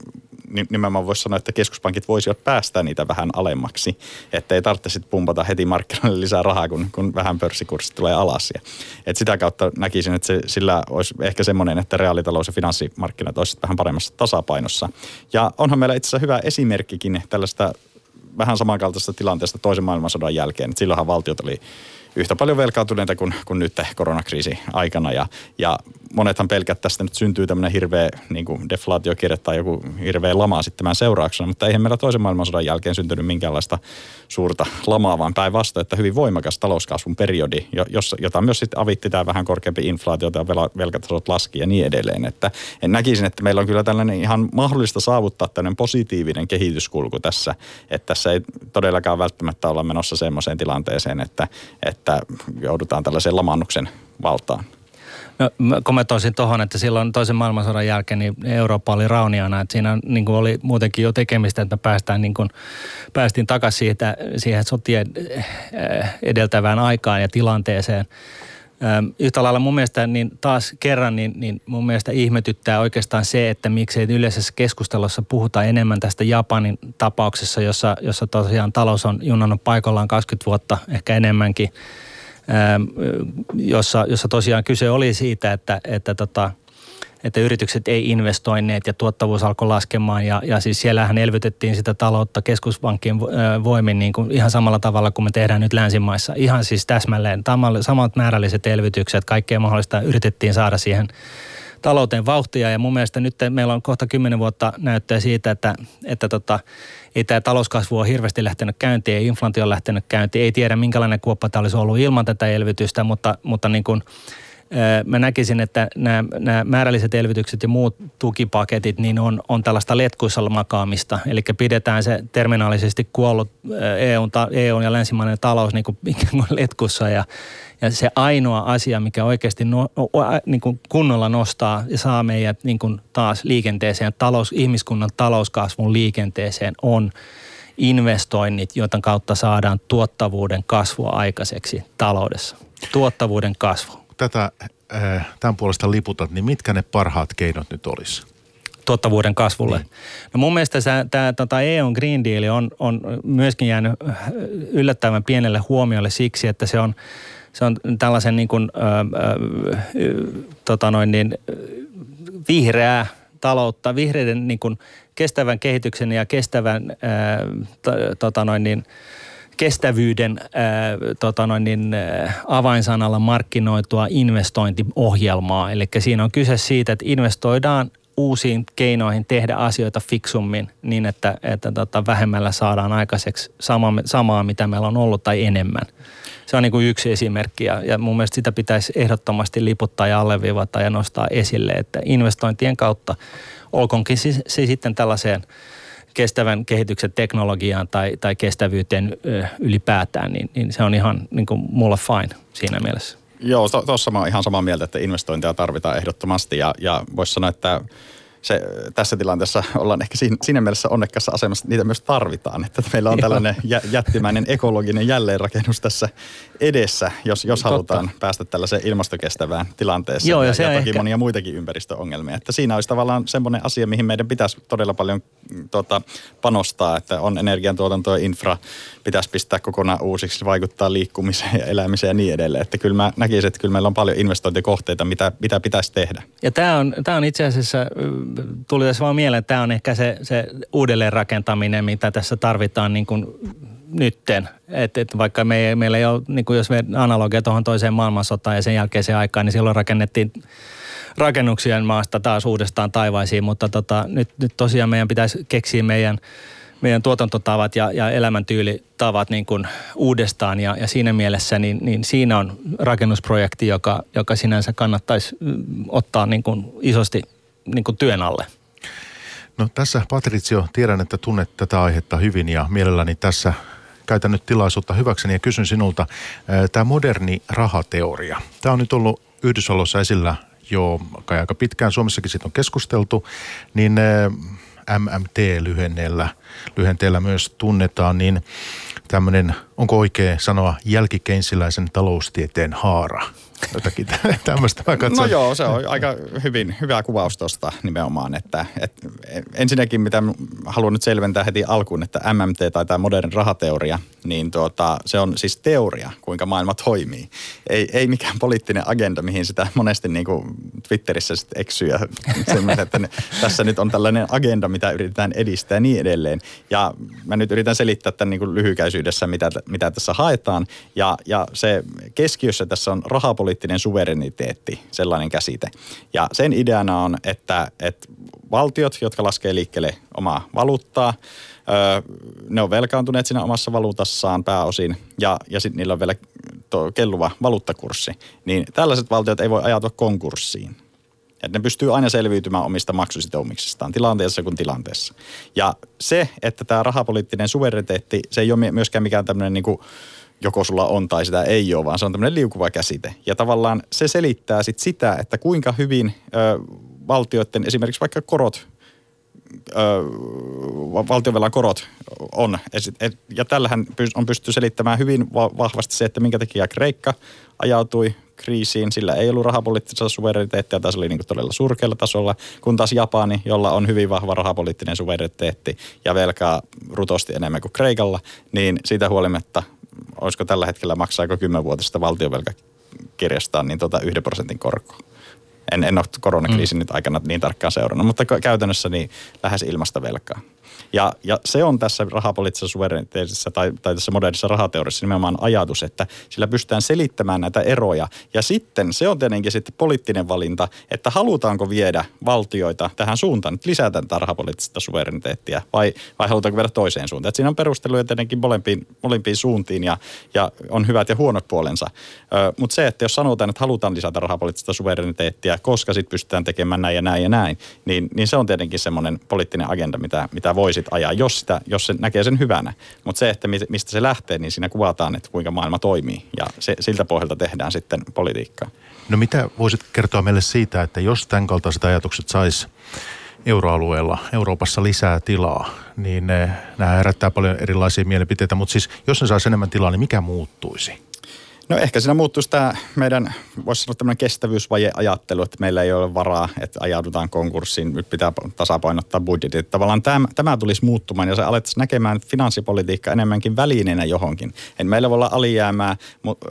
nimenomaan voisi sanoa, että keskuspankit voisivat päästä niitä vähän alemmaksi, että ei tarvitse sitten pumpata heti markkinoille lisää rahaa, kun, kun vähän pörssikurssit tulee alas. Ja, et sitä kautta näkisin, että se, sillä olisi ehkä semmoinen, että reaalitalous ja finanssimarkkinat olisivat vähän paremmassa tasapainossa. Ja onhan meillä itse asiassa hyvä esimerkkikin tällaista vähän samankaltaisesta tilanteesta toisen maailmansodan jälkeen. Silloinhan valtiot oli yhtä paljon velkaantuneita kuin, kuin nyt koronakriisi aikana. Ja, ja monethan pelkät tästä nyt syntyy tämmöinen hirveä niin deflaatiokirja tai joku hirveä lama sitten tämän seurauksena, mutta eihän meillä toisen maailmansodan jälkeen syntynyt minkäänlaista suurta lamaa, vaan päinvastoin, että hyvin voimakas talouskasvun periodi, jota myös sitten avitti tämä vähän korkeampi inflaatio ja velkatasot laski ja niin edelleen. Että en näkisin, että meillä on kyllä tällainen ihan mahdollista saavuttaa tämmöinen positiivinen kehityskulku tässä, että tässä ei todellakaan välttämättä olla menossa semmoiseen tilanteeseen, että, että joudutaan tällaiseen lamannuksen valtaan. No, mä kommentoisin tuohon, että silloin toisen maailmansodan jälkeen niin Eurooppa oli rauniana. Että siinä niin kuin oli muutenkin jo tekemistä, että päästään niin kuin, päästiin takaisin siitä, siihen sotien äh, edeltävään aikaan ja tilanteeseen. Yhtä lailla mun mielestä niin taas kerran niin, niin mun mielestä ihmetyttää oikeastaan se, että miksei yleisessä keskustelussa puhuta enemmän tästä Japanin tapauksessa, jossa, jossa tosiaan talous on junannut paikallaan 20 vuotta, ehkä enemmänkin – jossa, jossa tosiaan kyse oli siitä, että, että, tota, että yritykset ei investoineet ja tuottavuus alkoi laskemaan. Ja, ja siis siellähän elvytettiin sitä taloutta keskuspankkien voimin niin kuin ihan samalla tavalla kuin me tehdään nyt länsimaissa. Ihan siis täsmälleen samat määrälliset elvytykset, kaikkea mahdollista yritettiin saada siihen talouteen vauhtia ja mun mielestä nyt meillä on kohta kymmenen vuotta näyttöä siitä, että, että tota, ei tämä talouskasvu ole hirveästi lähtenyt käyntiin, ei inflaatio on lähtenyt käyntiin, ei tiedä minkälainen kuoppa tämä olisi ollut ilman tätä elvytystä, mutta, mutta niin kuin, mä näkisin, että nämä, nämä määrälliset elvytykset ja muut tukipaketit niin on, on tällaista letkuissa makaamista. Eli pidetään se terminaalisesti kuollut EUn, EUn ja länsimainen talous niin kuin, kuin letkussa ja, ja se ainoa asia, mikä oikeasti no, niin kuin kunnolla nostaa ja saa meidät niin kuin taas liikenteeseen, talous, ihmiskunnan talouskasvun liikenteeseen on investoinnit, joiden kautta saadaan tuottavuuden kasvua aikaiseksi taloudessa. Tuottavuuden kasvu. Tätä äh, tämän puolesta liputat, niin mitkä ne parhaat keinot nyt olisi? tuottavuuden kasvulle. Niin. No mun mielestä tämä tota EUn Green Deal on, on myöskin jäänyt yllättävän pienelle huomiolle siksi, että se on – se on tällaisen niin kuin, ö, ö, tota noin niin, vihreää taloutta, vihreiden niin kuin kestävän kehityksen ja kestävän ö, tota noin niin, kestävyyden ö, tota noin niin, avainsanalla markkinoitua investointiohjelmaa. Eli siinä on kyse siitä, että investoidaan uusiin keinoihin tehdä asioita fiksummin niin, että, että tota, vähemmällä saadaan aikaiseksi sama, samaa, mitä meillä on ollut tai enemmän se on niin kuin yksi esimerkki ja, ja mun mielestä sitä pitäisi ehdottomasti liputtaa ja alleviivata ja nostaa esille, että investointien kautta olkoonkin se, se sitten tällaiseen kestävän kehityksen teknologiaan tai, tai kestävyyteen ylipäätään, niin, niin se on ihan niin kuin mulla fine siinä mielessä. Joo, tuossa to, mä oon ihan samaa mieltä, että investointeja tarvitaan ehdottomasti ja, ja voisi sanoa, että se, tässä tilanteessa ollaan ehkä siinä, siinä mielessä onnekkaassa asemassa, niitä myös tarvitaan. Että meillä on tällainen jä, jättimäinen ekologinen jälleenrakennus tässä edessä, jos, jos halutaan päästä tällaiseen ilmastokestävään tilanteeseen. Joo, ja, ja, se ja toki ehkä... monia muitakin ympäristöongelmia. Että siinä olisi tavallaan semmoinen asia, mihin meidän pitäisi todella paljon mm, tuota, panostaa, että on energiantuotanto ja infra, pitäisi pistää kokonaan uusiksi, vaikuttaa liikkumiseen ja elämiseen ja niin edelleen. Että kyllä mä näkisin, että kyllä meillä on paljon investointikohteita, mitä, mitä pitäisi tehdä. Ja tämä on, tämä on itse asiassa tuli tässä vaan mieleen, että tämä on ehkä se, se uudelleenrakentaminen, mitä tässä tarvitaan niin kuin nytten. Et, et vaikka me, meillä ei ole, niin kuin jos me analogia tuohon toiseen maailmansotaan ja sen jälkeiseen aikaan, niin silloin rakennettiin rakennuksien maasta taas uudestaan taivaisiin, mutta tota, nyt, nyt tosiaan meidän pitäisi keksiä meidän, meidän tuotantotavat ja, ja elämäntyylitavat niin kuin uudestaan ja, ja siinä mielessä niin, niin siinä on rakennusprojekti, joka, joka sinänsä kannattaisi ottaa niin kuin isosti niin kuin työn alle? No tässä Patricio, tiedän, että tunnet tätä aihetta hyvin ja mielelläni tässä käytän nyt tilaisuutta hyväkseni ja kysyn sinulta. Tämä moderni rahateoria, tämä on nyt ollut Yhdysvalloissa esillä jo kai aika pitkään, Suomessakin siitä on keskusteltu, niin MMT-lyhenteellä lyhenteellä myös tunnetaan, niin tämmöinen, onko oikein sanoa jälkikeinsiläisen taloustieteen haara? Jotakin tämmöistä. Mä katson. No joo, se on aika hyvin, hyvä kuvaus tuosta nimenomaan. Että, et, ensinnäkin, mitä haluan nyt selventää heti alkuun, että MMT tai tämä moderni rahateoria, niin tuota, se on siis teoria, kuinka maailma toimii. Ei, ei mikään poliittinen agenda, mihin sitä monesti niin kuin Twitterissä sitten eksyy ja että ne, tässä nyt on tällainen agenda, mitä yritetään edistää ja niin edelleen. Ja mä nyt yritän selittää tämän niin kuin lyhykäisyydessä, mitä, mitä tässä haetaan. Ja, ja se keskiössä tässä on rahapolitiikka poliittinen suvereniteetti, sellainen käsite. Ja sen ideana on, että, että valtiot, jotka laskee liikkeelle omaa valuuttaa, ne on velkaantuneet siinä omassa valuutassaan pääosin ja, ja sitten niillä on vielä kelluva valuuttakurssi, niin tällaiset valtiot ei voi ajatua konkurssiin. Että ne pystyy aina selviytymään omista maksusitoumuksistaan tilanteessa kuin tilanteessa. Ja se, että tämä rahapoliittinen suvereniteetti, se ei ole myöskään mikään tämmöinen niin joko sulla on tai sitä ei ole, vaan se on tämmöinen liukuva käsite. Ja tavallaan se selittää sit sitä, että kuinka hyvin ö, valtioiden esimerkiksi vaikka korot valtionvelan korot on. Ja tällähän on pysty selittämään hyvin vahvasti se, että minkä takia Kreikka ajautui kriisiin. Sillä ei ollut rahapoliittista suvereniteettia, tai se oli niin todella surkealla tasolla, kun taas Japani, jolla on hyvin vahva rahapoliittinen suvereniteetti ja velkaa rutosti enemmän kuin Kreikalla, niin siitä huolimatta, olisiko tällä hetkellä maksaako kymmenvuotista valtionvelkakirjastaan niin tota yhden prosentin korkoa. En, en ole koronakriisin mm. nyt aikana niin tarkkaan seurannut, mutta käytännössä niin lähes ilmasta velkaa. Ja, ja se on tässä rahapoliittisessa suvereniteetissa tai, tai tässä modernissa rahateoriassa nimenomaan ajatus, että sillä pystytään selittämään näitä eroja. Ja sitten se on tietenkin sitten poliittinen valinta, että halutaanko viedä valtioita tähän suuntaan, että lisätään tätä rahapoliittista suvereniteettia vai, vai halutaanko viedä toiseen suuntaan. Että siinä on perusteluja tietenkin molempiin, molempiin suuntiin ja, ja on hyvät ja huonot puolensa. Mutta se, että jos sanotaan, että halutaan lisätä rahapoliittista suvereniteettia, koska sitten pystytään tekemään näin ja näin ja näin, niin, niin se on tietenkin semmoinen poliittinen agenda, mitä, mitä voisi sit ajaa, jos, sitä, jos se näkee sen hyvänä. Mutta se, että mistä se lähtee, niin siinä kuvataan, että kuinka maailma toimii ja se, siltä pohjalta tehdään sitten politiikkaa. No mitä voisit kertoa meille siitä, että jos tämän kaltaiset ajatukset sais euroalueella, Euroopassa lisää tilaa, niin nämä herättää paljon erilaisia mielipiteitä, mutta siis jos ne saisi enemmän tilaa, niin mikä muuttuisi? No ehkä siinä muuttuisi tämä meidän, voisi sanoa tämmöinen kestävyysvajeajattelu, että meillä ei ole varaa, että ajaudutaan konkurssiin, nyt pitää tasapainottaa budjetit. Tavallaan tämä, tämä tulisi muuttumaan ja se alettaisiin näkemään finanssipolitiikka enemmänkin välineenä johonkin. Et meillä voi olla alijäämää mu, ö,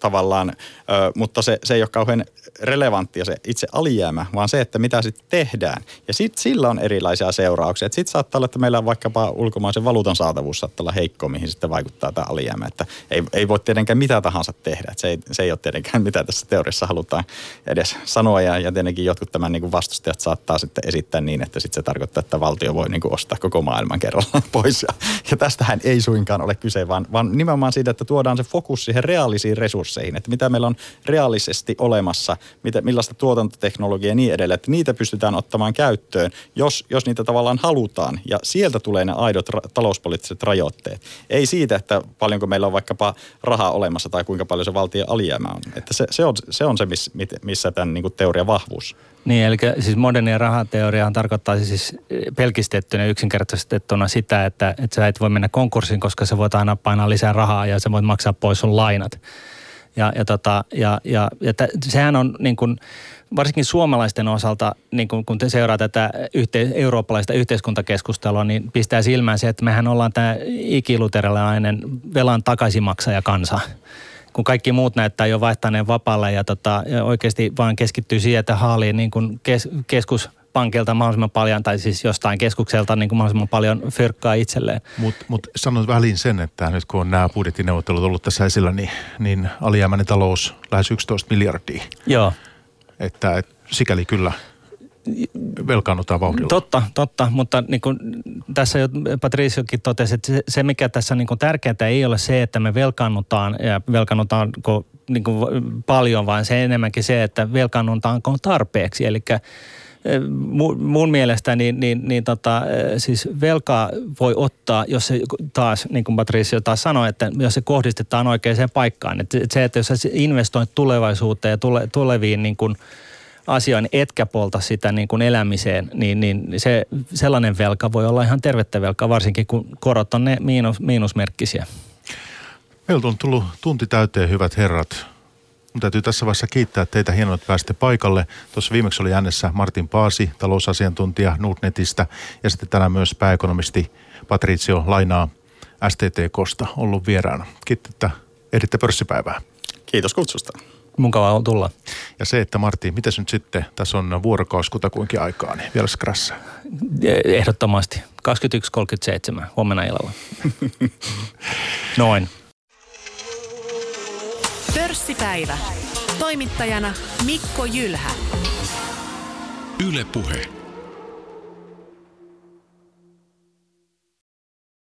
tavallaan, ö, mutta se, se ei ole kauhean relevanttia se itse alijäämä, vaan se, että mitä sitten tehdään. Ja sitten sillä on erilaisia seurauksia. Sitten saattaa olla, että meillä on vaikkapa ulkomaisen valuutan saatavuus saattaa olla heikko, mihin sitten vaikuttaa tämä alijäämä. Että ei, ei voi tietenkään mitä tahansa tehdä. Se, ei, se ei ole tietenkään mitä tässä teoriassa halutaan edes sanoa. Ja, ja tietenkin jotkut tämän niin kuin vastustajat saattaa sitten esittää niin, että sitten se tarkoittaa, että valtio voi niin kuin ostaa koko maailman kerrallaan pois. Ja, ja tästähän ei suinkaan ole kyse, vaan, vaan nimenomaan siitä, että tuodaan se fokus siihen reaalisiin resursseihin. Että mitä meillä on reaalisesti olemassa, mitä, millaista tuotantoteknologiaa ja niin edelleen. Että niitä pystytään ottamaan käyttöön, jos, jos niitä tavallaan halutaan. Ja sieltä tulee ne aidot ra- talouspoliittiset rajoitteet. Ei siitä, että paljonko meillä on vaikkapa rahaa olemassa tai kuinka paljon se valtion alijäämä on. Että se, se on se, on se miss, missä tämän niin teorian vahvuus. Niin, eli siis modernia rahateoria tarkoittaa siis pelkistettynä yksinkertaistettuna sitä, että, että sä et voi mennä konkurssiin, koska sä voit aina painaa lisää rahaa ja sä voit maksaa pois sun lainat. Ja, ja, tota, ja, ja, ja t- sehän on niin kuin, varsinkin suomalaisten osalta, niin kun, kun te seuraa tätä yhte, eurooppalaista yhteiskuntakeskustelua, niin pistää silmään se, että mehän ollaan tämä ikiluterilainen velan takaisinmaksaja kansa kun kaikki muut näyttää jo vaihtaneen vapaalla ja, tota, ja oikeasti vaan keskittyy siihen, että haalii niin kuin kes, keskus pankilta mahdollisimman paljon, tai siis jostain keskukselta niin kuin mahdollisimman paljon fyrkkaa itselleen. Mutta mut sanon väliin sen, että nyt kun on nämä budjettineuvottelut ollut tässä esillä, niin, niin alijäämäinen talous lähes 11 miljardia. Joo. Että et, sikäli kyllä velkaannutaan vauhdilla. Totta, totta, mutta niin kuin tässä jo Patriciokin totesi, että se, mikä tässä niin kuin tärkeää ei ole se, että me velkaannutaan ja velkaannutaanko niin kuin paljon, vaan se enemmänkin se, että velkaannutaanko tarpeeksi. Eli mun mielestä niin, niin, niin tota, siis velkaa voi ottaa, jos se taas, niin kuin Patricio taas sanoi, että jos se kohdistetaan oikeaan paikkaan. Että se, että jos sä investoit tulevaisuuteen ja tule, tuleviin niin kuin asioihin, etkä polta sitä niin kuin elämiseen, niin, niin se, sellainen velka voi olla ihan tervettä velkaa, varsinkin kun korot on ne miinus, miinusmerkkisiä. Meiltä on tullut tunti täyteen, hyvät herrat. Mun täytyy tässä vaiheessa kiittää teitä hienoa, että pääsitte paikalle. Tuossa viimeksi oli äänessä Martin Paasi, talousasiantuntija Nordnetistä ja sitten tänään myös pääekonomisti Patricio Lainaa STTKsta ollut vieraana. Kiitos, että ehditte pörssipäivää. Kiitos kutsusta. Mukavaa tulla. Ja se, että Martti, miten nyt sitten, tässä on vuorokausi kutakuinkin aikaa, niin vielä skrassa. Ehdottomasti. 21.37 huomenna illalla. Noin. Pörssipäivä. Toimittajana Mikko Jylhä. Yle Puhe.